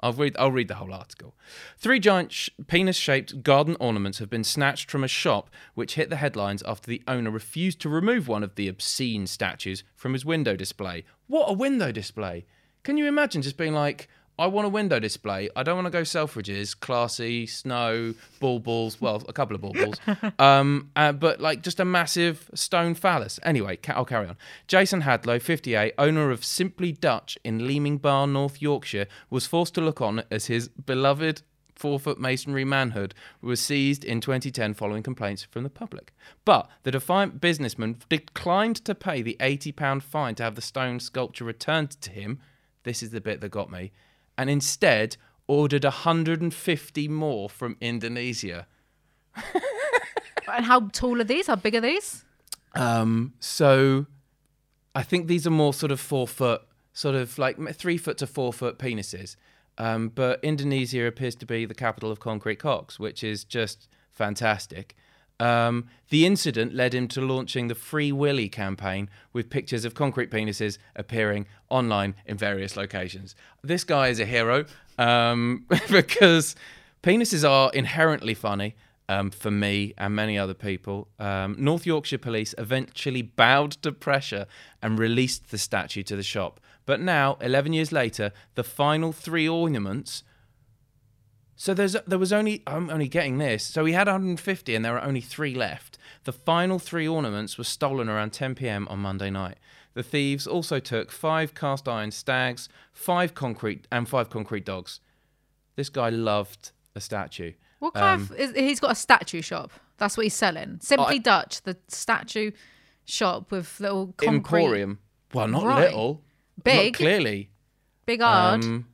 I'll read. I'll read the whole article. Three giant sh- penis-shaped garden ornaments have been snatched from a shop, which hit the headlines after the owner refused to remove one of the obscene statues from his window display. What a window display! Can you imagine just being like, "I want a window display. I don't want to go Selfridges, classy, snow, ball balls. Well, a couple of ball balls, um, uh, but like just a massive stone phallus." Anyway, ca- I'll carry on. Jason Hadlow, 58, owner of Simply Dutch in Leeming Bar, North Yorkshire, was forced to look on as his beloved four foot masonry manhood was seized in 2010 following complaints from the public. But the defiant businessman declined to pay the £80 fine to have the stone sculpture returned to him. This is the bit that got me. And instead ordered 150 more from Indonesia. And how tall are these? How big are these? Um, so I think these are more sort of four foot, sort of like three foot to four foot penises. Um, but Indonesia appears to be the capital of concrete cocks, which is just fantastic. Um, the incident led him to launching the Free Willy campaign with pictures of concrete penises appearing online in various locations. This guy is a hero um, because penises are inherently funny um, for me and many other people. Um, North Yorkshire police eventually bowed to pressure and released the statue to the shop. But now, 11 years later, the final three ornaments. So there's there was only I'm only getting this. So he had 150 and there were only three left. The final three ornaments were stolen around 10 p.m. on Monday night. The thieves also took five cast iron stags, five concrete and five concrete dogs. This guy loved a statue. What kind Um, of? Is, he's got a statue shop. That's what he's selling. Simply I- Dutch, the statue shop with little concrete, Emporium. Well, not Right. little. Not big, clearly. big hard. Um,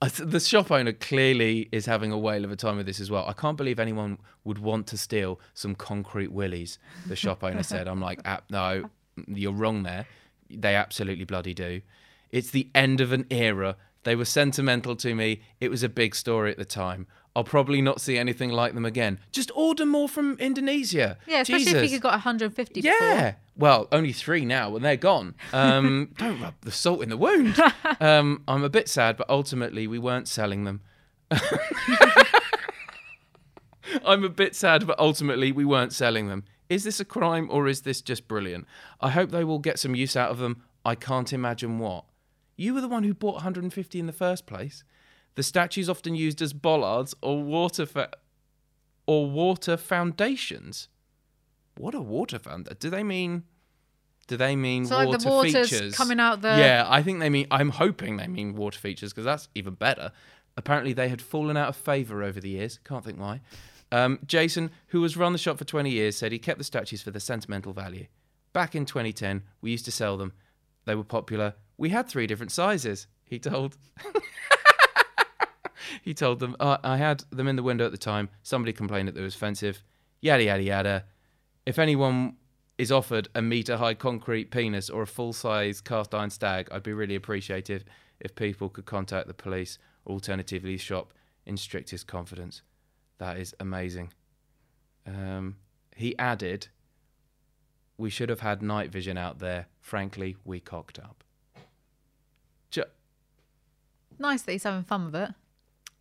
the shop owner clearly is having a whale of a time with this as well. I can't believe anyone would want to steal some concrete willies. The shop owner said, "I'm like, no, you're wrong there. They absolutely bloody do. It's the end of an era. They were sentimental to me. It was a big story at the time. I'll probably not see anything like them again. Just order more from Indonesia. yeah, especially Jesus. if you've got 150. Yeah. before. Well, only three now, and they're gone. Um, don't rub the salt in the wound. Um, I'm a bit sad, but ultimately we weren't selling them. I'm a bit sad, but ultimately we weren't selling them. Is this a crime or is this just brilliant? I hope they will get some use out of them. I can't imagine what. You were the one who bought 150 in the first place. The statues often used as bollards or water fa- or water foundations. What a water fountain? Do they mean? Do they mean So like water the water's features coming out the. Yeah, I think they mean. I'm hoping they mean water features because that's even better. Apparently, they had fallen out of favour over the years. Can't think why. Um, Jason, who has run the shop for 20 years, said he kept the statues for the sentimental value. Back in 2010, we used to sell them. They were popular. We had three different sizes. He told. he told them, "Uh, I had them in the window at the time. Somebody complained that they was offensive. Yada yada yada. If anyone is offered a meter high concrete penis or a full size cast iron stag, I'd be really appreciative if people could contact the police alternatively shop in strictest confidence. That is amazing. Um, he added, We should have had night vision out there. Frankly, we cocked up. Nice that he's having fun with it.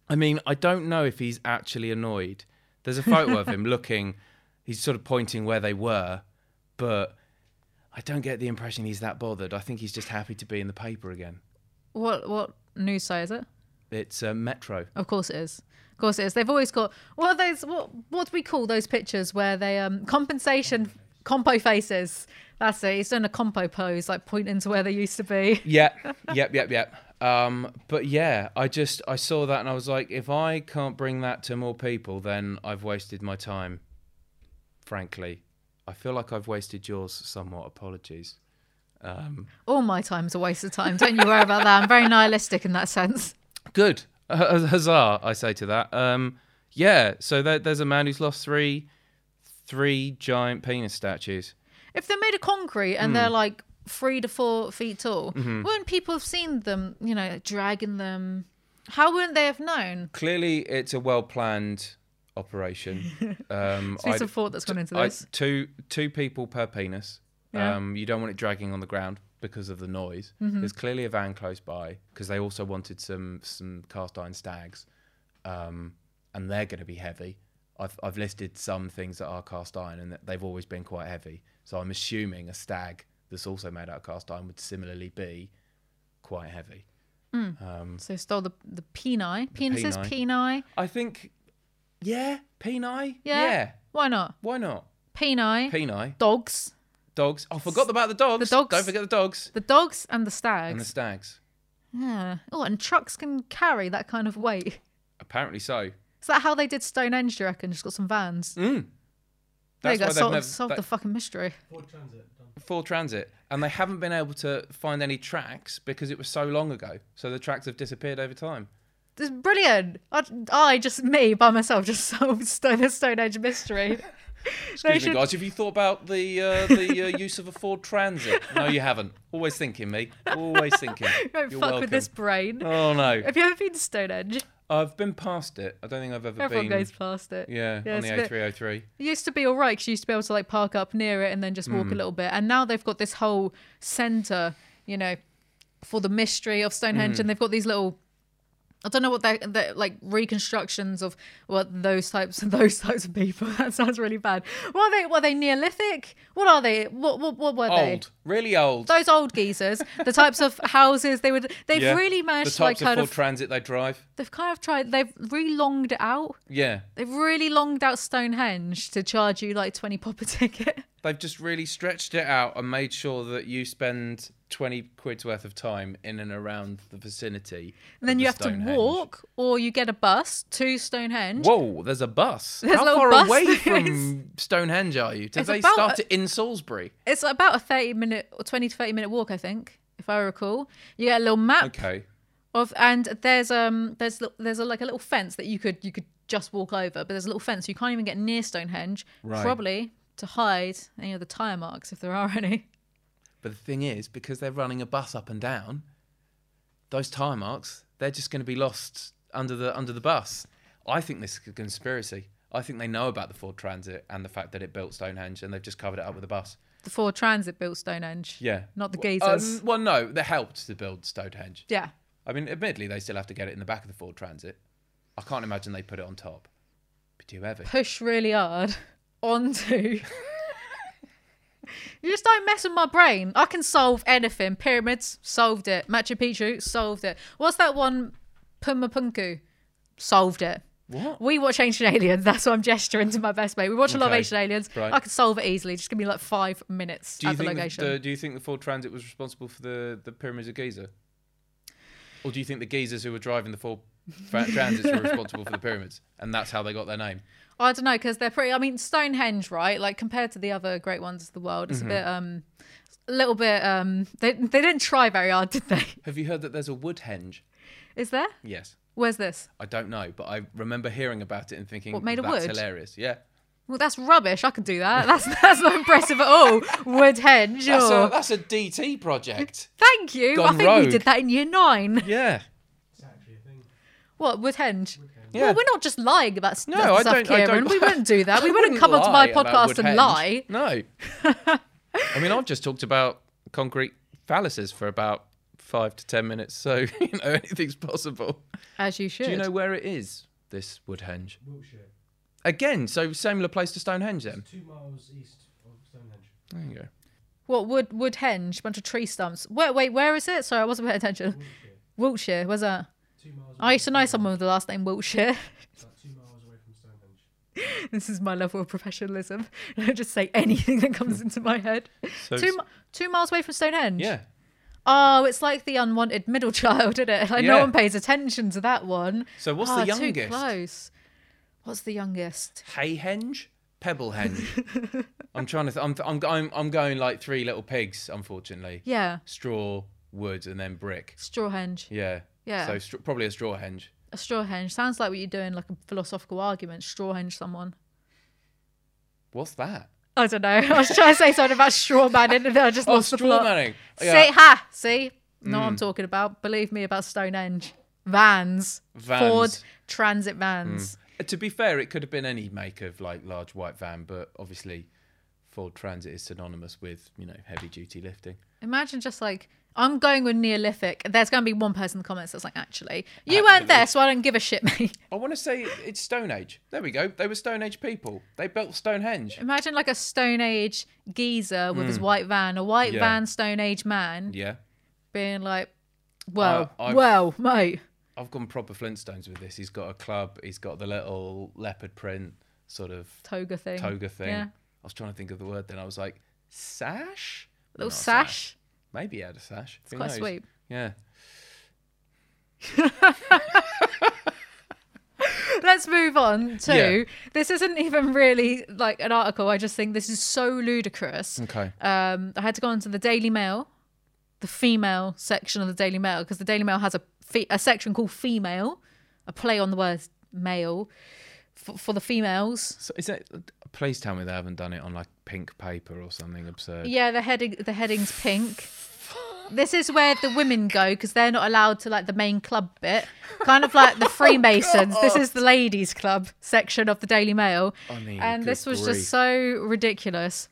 I mean, I don't know if he's actually annoyed. There's a photo of him looking, he's sort of pointing where they were, but I don't get the impression he's that bothered. I think he's just happy to be in the paper again. What what news site is it? It's uh, Metro. Of course it is. Of course it is. They've always got what are those what what do we call those pictures where they um compensation compo faces. That's it. He's done a compo pose, like pointing to where they used to be. Yeah, yep, yep, yep. Um, but yeah, I just I saw that and I was like, if I can't bring that to more people, then I've wasted my time. Frankly, I feel like I've wasted yours somewhat. Apologies. Um, All my time's a waste of time. Don't you worry about that. I'm very nihilistic in that sense. Good. Uh, Huzzah, I say to that. Um, yeah, so there, there's a man who's lost three three giant penis statues. If they're made of concrete and Hmm. they're like three to four feet tall, Mm-hmm. wouldn't people have seen them, you know, dragging them? How wouldn't they have known? Clearly, it's a well planned operation. Um, I'd- of thought that's gone into I- this. two two people per penis. Yeah. Um, you don't want it dragging on the ground because of the noise. Mm-hmm. There's clearly a van close by because they also wanted some some cast iron stags, um, and they're going to be heavy. I've I've listed some things that are cast iron and that they've always been quite heavy. So I'm assuming a stag that's also made out of cast iron would similarly be quite heavy. Um, So stole the the peni. Penises, peni. I think, yeah, peni. Yeah. yeah. Why not? Why not? Peni. Peni. Dogs. Dogs. I forgot about the dogs. The dogs. Don't forget the dogs. The dogs and the stags. And the stags. yeah. Oh, and trucks can carry that kind of weight. Apparently so. Is that how they did Stonehenge? Do you reckon? Just got some vans. Mm. there you That's go. they've Solved, never- solved that- the fucking mystery. Ford Transit full transit, and they haven't been able to find any tracks because it was so long ago. So the tracks have disappeared over time. This is brilliant. I, I just me by myself just solved Stone the Stonehenge mystery. They Excuse me, should- guys. Have you thought about the uh, the uh, use of a Ford Transit? No, you haven't. Always thinking, me. Always thinking. Don't You're fuck welcome. with this brain. Oh no, Have you ever been to Stonehenge? I've been past it. I don't think I've ever Everyone been. goes past it. Yeah, Yeah, on it's the a bit- A303. It used to be all right 'cause you used to be able to like park up near it and then just Hmm. walk a little bit. And now they've got this whole centre, you know, for the mystery of Stonehenge, Hmm. and they've got these little. I don't know what they're, they're like reconstructions of what those types of those types of people. That sounds really bad. What are they? Are they Neolithic? What are they? What what what were they? Old, really old. Those old geezers, the types of houses they would. They've Yeah. really the managed types to like of kind of. Transit they drive. They've kind of tried. They've re-longed it out. Yeah, They've really longed out Stonehenge to charge you like twenty pop a ticket. they've just really stretched it out and made sure that you spend 20 quid's worth of time in and around the vicinity. And then you the have to walk, or you get a bus to Stonehenge. Whoa, there's a bus. There's How little far bus away from Stonehenge are you? Did they start a- it in Salisbury? It's about a thirty minute or twenty to thirty minute walk, I think, if I recall. You get a little map Okay. of, and there's um there's there's a, like a little fence that you could you could just walk over, but there's a little fence you can't even get near Stonehenge, Right. probably to hide any of the tire marks if there are any. But the thing is, because they're running a bus up and down, those tire marks, they're just going to be lost under the under the bus. I think this is a conspiracy. I think they know about the Ford Transit and the fact that it built Stonehenge, and they've just covered it up with a bus. The Ford Transit built Stonehenge. Yeah. Not the Well, uh, geezers. well, no, they helped to build Stonehenge. Yeah. I mean, admittedly, they still have to get it in the back of the Ford Transit. I can't imagine they put it on top. Be too heavy. push really hard onto. You just don't mess with my brain. I can solve anything. Pyramids, solved it. Machu Picchu, solved it. What's that one? Pumapunku, solved it. What? We watch Ancient Aliens. That's why I'm gesturing to my best mate. We watch a lot of Okay. Ancient Aliens. Right. I can solve it easily. Just give me like five minutes Do you at the think location. the, do you think the Ford Transit was responsible for the, the pyramids of Giza? Or do you think the geezers who were driving the Ford Transits were responsible for the pyramids, and that's how they got their name? I don't know because they're pretty. I mean, Stonehenge, right? Like compared to the other great ones of the world, Mm-hmm. it's a bit um, a little bit um. They they didn't try very hard, did they? Have you heard that there's a Woodhenge? Is there? Yes. Where's this? I don't know, but I remember hearing about it and thinking What, made of that's wood? hilarious. Yeah. Well, that's rubbish. I could do that. That's that's not impressive at all. Woodhenge. That's or- a, that's a DT project. Thank you. I Gone think we did that in year nine. Yeah. It's actually a thing. What Woodhenge? Weekend. Yeah. Well, we're not just lying about s- No, that I stuff, don't. I don't We wouldn't do that. We I wouldn't come onto my podcast and lie. No. I mean, I've just talked about concrete phalluses for about five to ten minutes, so you know anything's possible. As you should. Do you know where it is? This Woodhenge. Wiltshire. Again, so similar place to Stonehenge then. Two miles east of Stonehenge. There you go. what Wood Woodhenge? Bunch of tree stumps. Wait, wait. Where is it? Sorry, I wasn't paying attention. Wiltshire. Wiltshire. Where's that? Two miles. I used to know someone with the last name Wiltshire. Stonehenge. About two miles away from Stonehenge. this is my level of professionalism. I just say anything that comes into my head. So Two mi- two miles away from Stonehenge. yeah. Oh, it's like the unwanted middle child, isn't it? Like no Yeah. one pays attention to that one. So what's Ah, the Too youngest? close. What's the youngest? Hayhenge, Pebblehenge. I'm trying to. Th- I'm, I'm going. I'm going like three little pigs. Unfortunately, Yeah, straw, wood, and then brick. Strawhenge. Yeah. Yeah. So str- probably a straw henge. A strawhenge sounds like what you're doing, like a philosophical argument. Strawhenge someone. What's that? I don't know. I was trying to say something about straw man, and then I just Oh, lost the straw plot. manning. See, ha, see, know Mm. what I'm talking about. Believe me about Stonehenge. Vans, Vans. Mm. Ford Transit vans. Uh, To be fair, it could have been any make of like large white van, but obviously, Ford Transit is synonymous with you know heavy duty lifting. Imagine just like I'm going with Neolithic. There's going to be one person in the comments that's like, actually, you weren't there, so I don't give a shit, mate. I want to say it's Stone Age. There we go. They were Stone Age people. They built Stonehenge. Imagine like a Stone Age geezer with his white van, a white Mm. Yeah. van Stone Age man Yeah. being like, well, Uh, well, mate. I've gone proper Flintstones with this. He's got a club. He's got the little leopard print sort of Toga thing. toga thing. Yeah. I was trying to think of the word. Then I was like, sash. Little Not a sash. Maybe out of sash. It's Who quite knows? sweet. Yeah. Let's move on to Yeah. this. Isn't even really like an article. I just think this is so ludicrous. Okay. Um, I had to go onto the Daily Mail, the female section of the Daily Mail, because the Daily Mail has a fe- a section called female, a play on the word male for, for the females. So is it? Please tell me they haven't done it on like pink paper or something absurd. Yeah, the heading the heading's pink. This is where the women go because they're not allowed to like the main club bit, kind of like the Freemasons. this is the ladies' club section of the Daily Mail, I mean, and this was grief. just so ridiculous.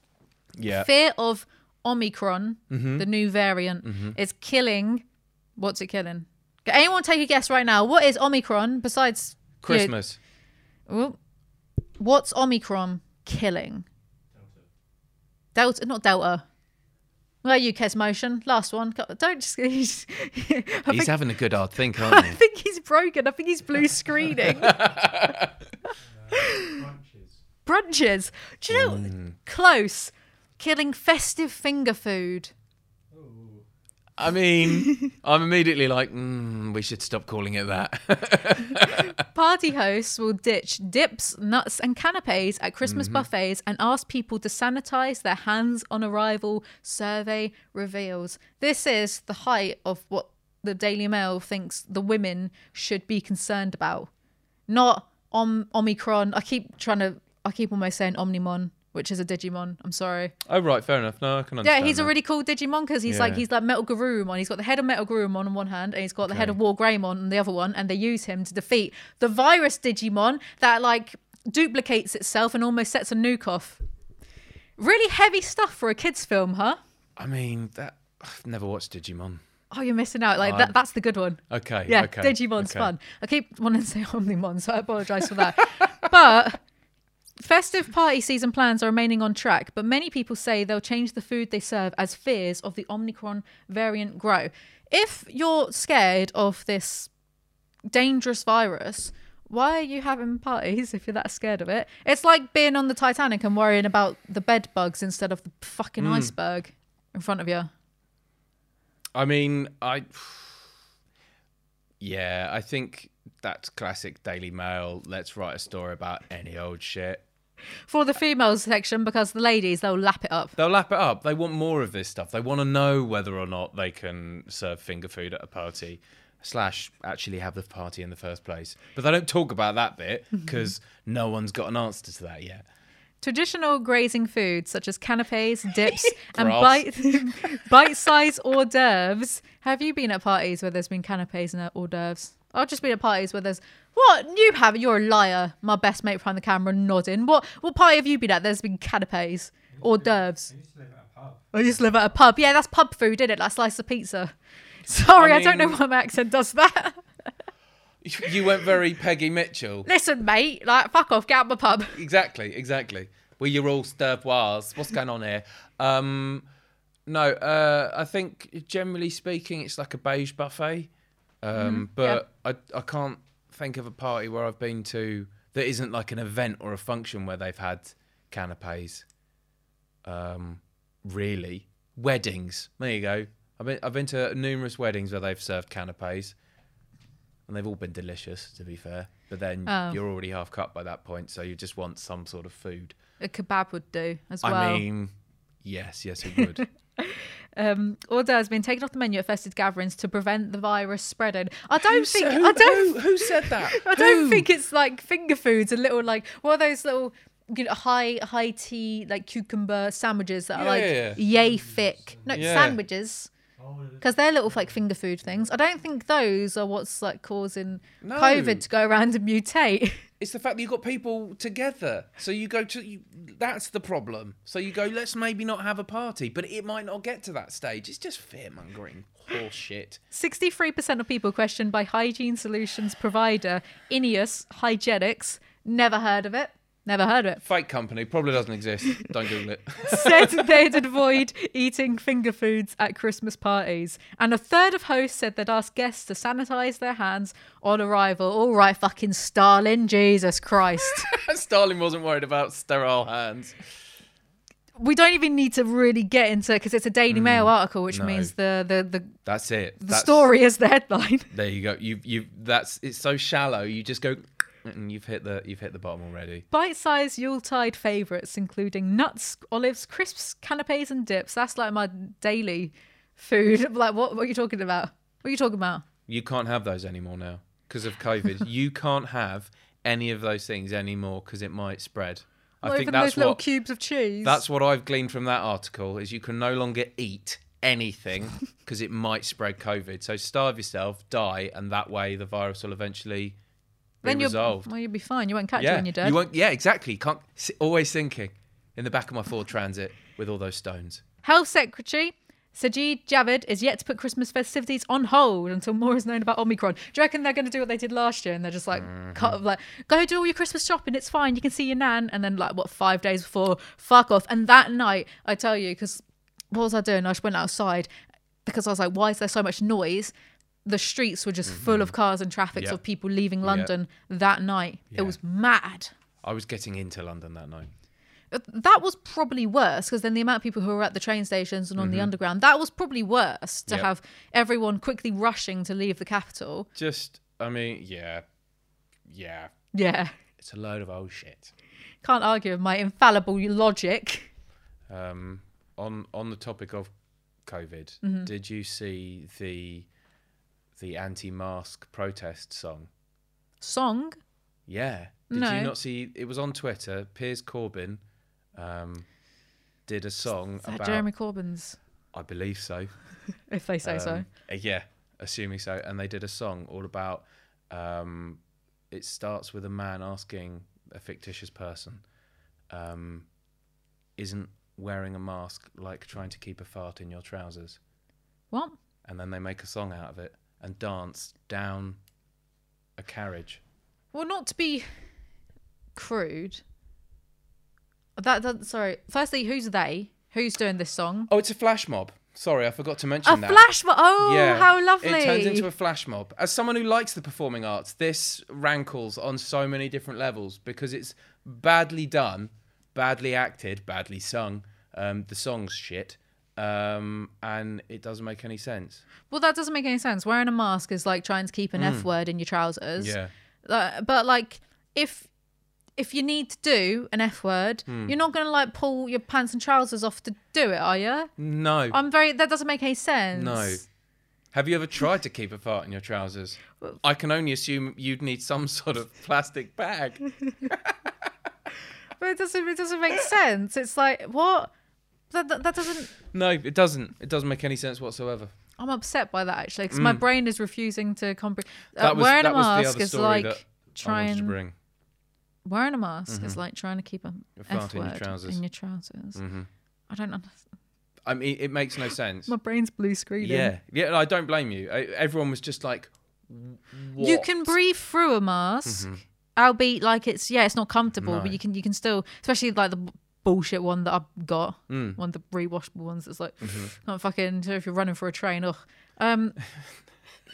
Yeah. Fear of Omicron, Mm-hmm. the new variant, is killing. What's it killing? Can anyone take a guess right now? What is Omicron besides you? Christmas. Oh, what's Omicron killing? Delta, not Delta. Well, UK's motion. Last one. Go- Don't just. He's, He's think, having a good hard think, I aren't he? think he's broken. I think he's blue screening. Brunches. Brunches. Do you know? Mm. Close. Killing festive finger food. I mean, I'm immediately like, mm, we should stop calling it that. Party hosts will ditch dips, nuts, and canapes at Christmas buffets and ask people to sanitize their hands on arrival, survey reveals. This is the height of what the Daily Mail thinks the women should be concerned about. Not om- Omicron. I keep trying to, I keep almost saying Omnimon, which is a Digimon. I'm sorry. oh right, fair enough. No, I can understand. Yeah, understand. he's a that. really cool Digimon because he's like Yeah. he's like Metal Garurumon. He's got the head of Metal Garurumon on one hand, and he's got the head of War Greymon on the other one, and they use him to defeat the virus Digimon that like duplicates itself and almost sets a nuke off. Really heavy stuff for a kids' film, huh? I mean, that I've never watched Digimon. Oh, you're missing out. Like that, that's the good one. Okay. Yeah, okay, Digimon's okay. fun. I keep wanting to say Omnimon, so I apologise for that. but festive party season plans are remaining on track, but many people say they'll change the food they serve as fears of the Omicron variant grow. If you're scared of this dangerous virus, why are you having parties if you're that scared of it? It's like being on the Titanic and worrying about the bed bugs instead of the fucking Hmm. iceberg in front of you. I mean, I. Yeah, I think that's classic Daily Mail. Let's write a story about any old shit. For the females section, because the ladies, they'll lap it up. They'll lap it up. They want more of this stuff. They want to know whether or not they can serve finger food at a party, slash actually have the party in the first place. But they don't talk about that bit because no one's got an answer to that yet. Traditional grazing foods such as canapes, dips, and bite bite-sized hors d'oeuvres. Have you been at parties where there's been canapes and uh, hors d'oeuvres? I've just been at parties where there's what you have. You're a liar. My best mate behind the camera nodding. What what party have you been at? There's been canapes, hors d'oeuvres. I used to live at a pub. I used to live at a pub. Yeah, that's pub food, isn't it? Like slice of pizza. Sorry, I, I don't know mean- why my accent does that. You went very Peggy Mitchell. Listen, mate, like fuck off, get out my pub. Exactly, exactly. Well, you're all stirvoirs. What's going on here? Um, no, uh, I think generally speaking, it's like a beige buffet. Um, but I, I can't think of a party where I've been to that isn't like an event or a function where they've had canapes. Um, really, weddings. There you go. I've been I've been to numerous weddings where they've served canapes, and they've all been delicious. To be fair, but then Oh. you're already half cut by that point, so you just want some sort of food. A kebab would do as well. I mean, yes, yes, it would. um, order has been taken off the menu at festive gatherings to prevent the virus spreading. I don't Who think said- who, I don't Who, who said that? I don't Who? think it's like finger foods and little like what are those little you know, high high tea like cucumber sandwiches that are like Yeah. yay thick. No Yeah. sandwiches Oh, because they're little like finger food things. I don't think those are what's like causing No. COVID to go around and mutate. It's the fact that you've got people together. So you go to you, that's the problem. So you go, let's maybe not have a party, but it might not get to that stage. It's just fear mongering, horse shit. 63% of people questioned by hygiene solutions provider Ineos Hygienics never heard of it. Never heard of it. Fake company probably doesn't exist. Don't Google it. said they'd avoid eating finger foods at Christmas parties. And a third of hosts said they'd ask guests to sanitize their hands on arrival. All right, fucking Stalin, Jesus Christ. Stalin wasn't worried about sterile hands. we don't even need to really get into because it's a Daily Mail article, which Mm, no. means the the the, That's it. the That's- story is the headline. There you go. You you. That's it's so shallow. You just go. And you've hit the you've hit the bottom already. Bite-sized Yuletide favourites, including nuts, olives, crisps, canapes, and dips. That's like my daily food. like, what, what are you talking about? What are you talking about? You can't have those anymore now because of COVID. you can't have any of those things anymore because it might spread. I think that's those little what cubes of cheese. that's what I've gleaned from that article is you can no longer eat anything because it might spread COVID. So starve yourself, die, and that way the virus will eventually then you'll resolved. well, you'll be fine. You won't catch it when you're dead. you won't. Yeah, exactly. Can't always thinking in the back of my Ford Transit with all those stones. Health Secretary Sajid Javid is yet to put Christmas festivities on hold until more is known about Omicron. Do you reckon they're going to do what they did last year and they're just like, Mm-hmm. cut like, go do all your Christmas shopping, it's fine, you can see your nan, and then like what five days before, fuck off. And that night, I tell you, because what was I doing? I just went outside because I was like, why is there so much noise? The streets were just full of cars and traffic Mm-hmm. Yep. of people leaving London that night. Yeah. It was mad. I was getting into London that night. that was probably worse because then the amount of people who were at the train stations and on the underground that was probably worse to Mm-hmm. Yep. have everyone quickly rushing to leave the capital Just, I mean, yeah, yeah, yeah it's a load of old shit. can't argue with my infallible logic Um, on on the topic of COVID, Mm-hmm. did you see the the anti-mask protest song? song Yeah. Did No. you not see? It was on Twitter. Piers Corbyn um, did a song Is that about. jeremy corbyn's I believe so. if they say so Um, uh, Yeah, assuming so. And they did a song all about. Um, it starts with a man asking a fictitious person, um, "Isn't wearing a mask like trying to keep a fart in your trousers?" what And then they make a song out of it and dance down a carriage. well not to be crude that, that sorry firstly who's they who's doing this song Oh, it's a flash mob. Sorry, I forgot to mention a that. flash mob oh yeah, how lovely It turns into a flash mob. As someone who likes the performing arts, this rankles on so many different levels because it's badly done, badly acted, badly sung. Um, the song's shit, um, and it doesn't make any sense. Well, that doesn't make any sense. Wearing a mask is like trying to keep an F word in your trousers. Mm. Yeah, Uh, but like, if if you need to do an F word, Hmm. you're not going to like pull your pants and trousers off to do it, are you? no, I'm very. That doesn't make any sense. no. Have you ever tried to keep a fart in your trousers? I can only assume you'd need some sort of plastic bag. But it doesn't. It doesn't make sense. It's like what. That, that, that doesn't. No, it doesn't. It doesn't make any sense whatsoever. I'm upset by that actually because my brain is refusing to comprehend. Uh, Mm. That was wearing that a was the mask other is story like that I wanted to trying. bring. Wearing a mask is like trying to keep a fart F in your word trousers. in your trousers. hmm I don't understand. I mean, it makes no sense. My brain's blue screening. Yeah, yeah. I don't blame you. I, everyone was just like, what? You can breathe through a mask, albeit like it's yeah, it's not comfortable, No. but you can you can still, especially like the bullshit one that I've got, Mm. one of the rewashable ones that's like Mm-hmm. not fucking. If you're running for a train, ugh. Um,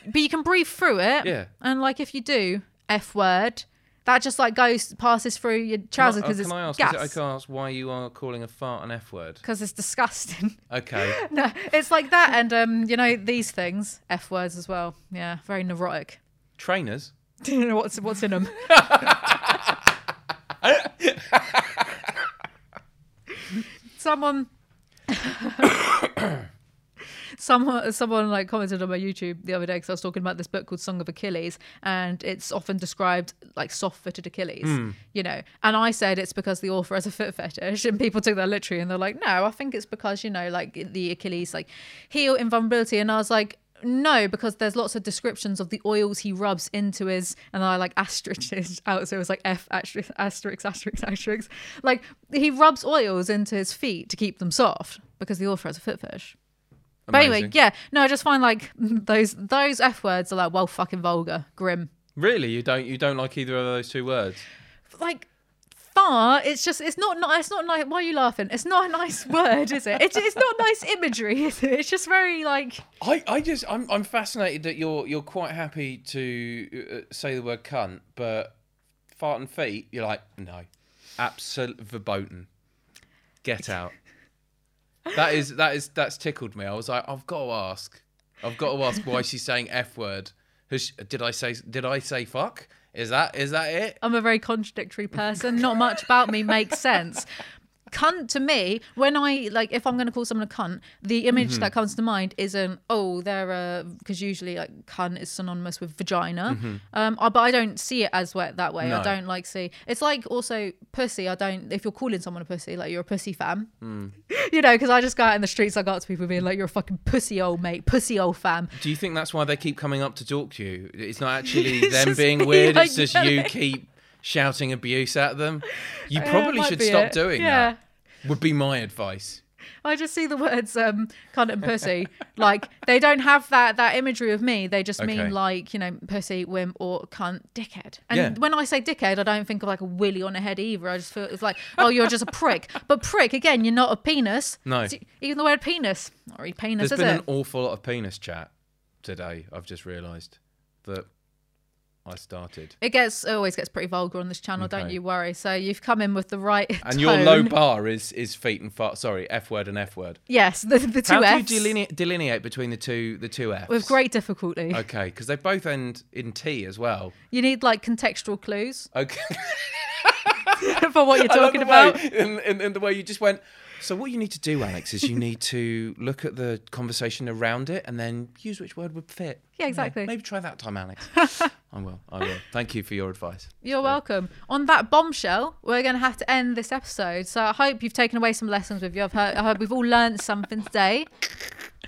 but you can breathe through it, Yeah. and like if you do f word, that just like goes passes through your trousers because can it's I ask? gas. It, I can ask why you are calling a fart an F word. Because it's disgusting. Okay. no, it's like that, and um, you know these things, f words as well. Yeah, very neurotic. Trainers. Do you know what's what's in them? someone someone someone like commented on my youtube the other day because i was talking about this book called song of achilles and it's often described like soft-footed achilles hmm. you know? And i said it's because the author has a foot fetish and people took that literally and they're like no i think it's because you know like the achilles like heel invulnerability. And i was like no, because there's lots of descriptions of the oils he rubs into his, and I like asterisk it out, so it was like F asterisk asterisk asterisk asterisk. Like he rubs oils into his feet to keep them soft because the author has a foot fetish. But anyway, yeah, no, I just find like those those F words are like well fucking vulgar, grim. Really, you don't you don't like either of those two words? Like far, it's just it's not nice. It's not nice. Why are you laughing? It's not a nice word, is it? It's it's not nice imagery, is it? It's just very like I, I just I'm I'm fascinated that you're you're quite happy to uh, say the word cunt, but fart and feet, you're like no, absolute verboten. Get out. That is that is that's tickled me. I was like, I've got to ask. I've got to ask why she's saying f word. She- Did I say did I say fuck? Is that is that it? I'm a very contradictory person. Not much about me makes sense. Cunt to me, when I like, if I'm going to call someone a cunt, the image Mm-hmm. that comes to mind isn't oh they're a because usually like cunt is synonymous with vagina. Um, I, but I don't see it as wa- that way. I Mm-hmm. Don't like see. It's like also pussy. I don't. If you're calling someone a pussy, like you're a pussy fam. Mm. You know, because I just go out in the streets. I go up to people being like, "You're a fucking pussy old mate, pussy old fam." Do you think that's why they keep coming up to talk to you? It's not actually It's them being weird. like, It's just you keep shouting abuse at them. You probably might should stop it. doing Yeah. that. Would be my advice. I just see the words um, cunt and pussy. like they don't have that that imagery of me. They just Okay. mean like you know pussy, wimp, or cunt, dickhead. And Yeah. when I say dickhead, I don't think of like a willy on a head either. I just feel it's like oh you're just a prick. But prick again, you're not a penis. No. So even the word penis, not really penis, There's been it? an awful lot of penis chat today. I've just realised that I started. It gets it always gets pretty vulgar on this channel. Don't you worry. So you've come in with the right. And your low bar is is feet and fart. Sorry, F word and F word. Yes, the, the two How do you delineate, delineate between the two the two Fs? with great difficulty. Okay, because they both end in T as well. You need like contextual clues Okay. for what you're talking about. way, in, in, in the way you just went. So what you need to do, Alex, is you need to look at the conversation around it and then use which word would fit. Yeah, exactly. maybe try that time, Alex. I will. I will. Thank you for your advice. You're welcome. On that bombshell, we're going to have to end this episode. So I hope you've taken away some lessons with you. I've heard, I hope we've all learned something today.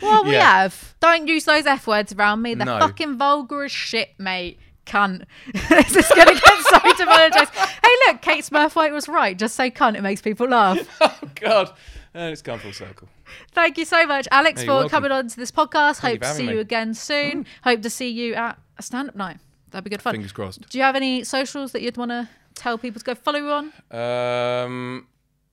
Well, we Yeah. have. Don't use those F words around me. They're No. fucking vulgar as shit, mate. Cunt. this is going to get so demonetised. Hey, look, Kate Smurthwaite was right. Just say cunt. It makes people laugh. Oh God, and it's come full circle. Thank you so much, Alex, Hey, for welcome. coming on to this podcast. Thank Hope to see having you again soon. Hope to see you at a stand up night. That'd be good fun. Fingers crossed. Do you have any socials that you'd want to tell people to go follow you on? Um,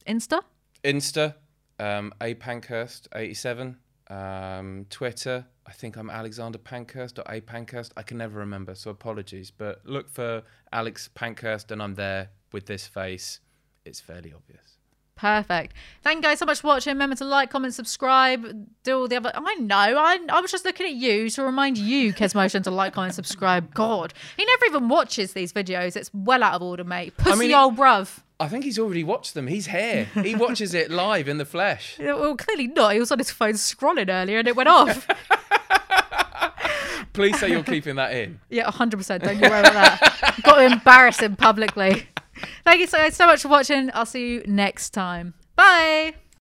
Insta? Insta, um, a Pankhurst eighty seven. Um, Twitter, I think I'm Alexander Pankhurst or a Pankhurst. I can never remember, so apologies. But look for Alex Pankhurst, and I'm there with this face. It's fairly obvious. Perfect. Thank you guys so much for watching. Remember to like, comment, subscribe, do all the other. I know. I, I was just looking at you to remind you, Kes Motion, to like, comment, subscribe. God, he never even watches these videos. It's well out of order, mate. Pussy mean, old bruv. I think he's already watched them. He's here. He watches it live in the flesh. Well, clearly not. He was on his phone scrolling earlier and it went off. Please say you're keeping that in. yeah, 100%. Don't you worry about that. Got to embarrass him publicly. Thank you so, so much for watching. I'll see you next time. Bye.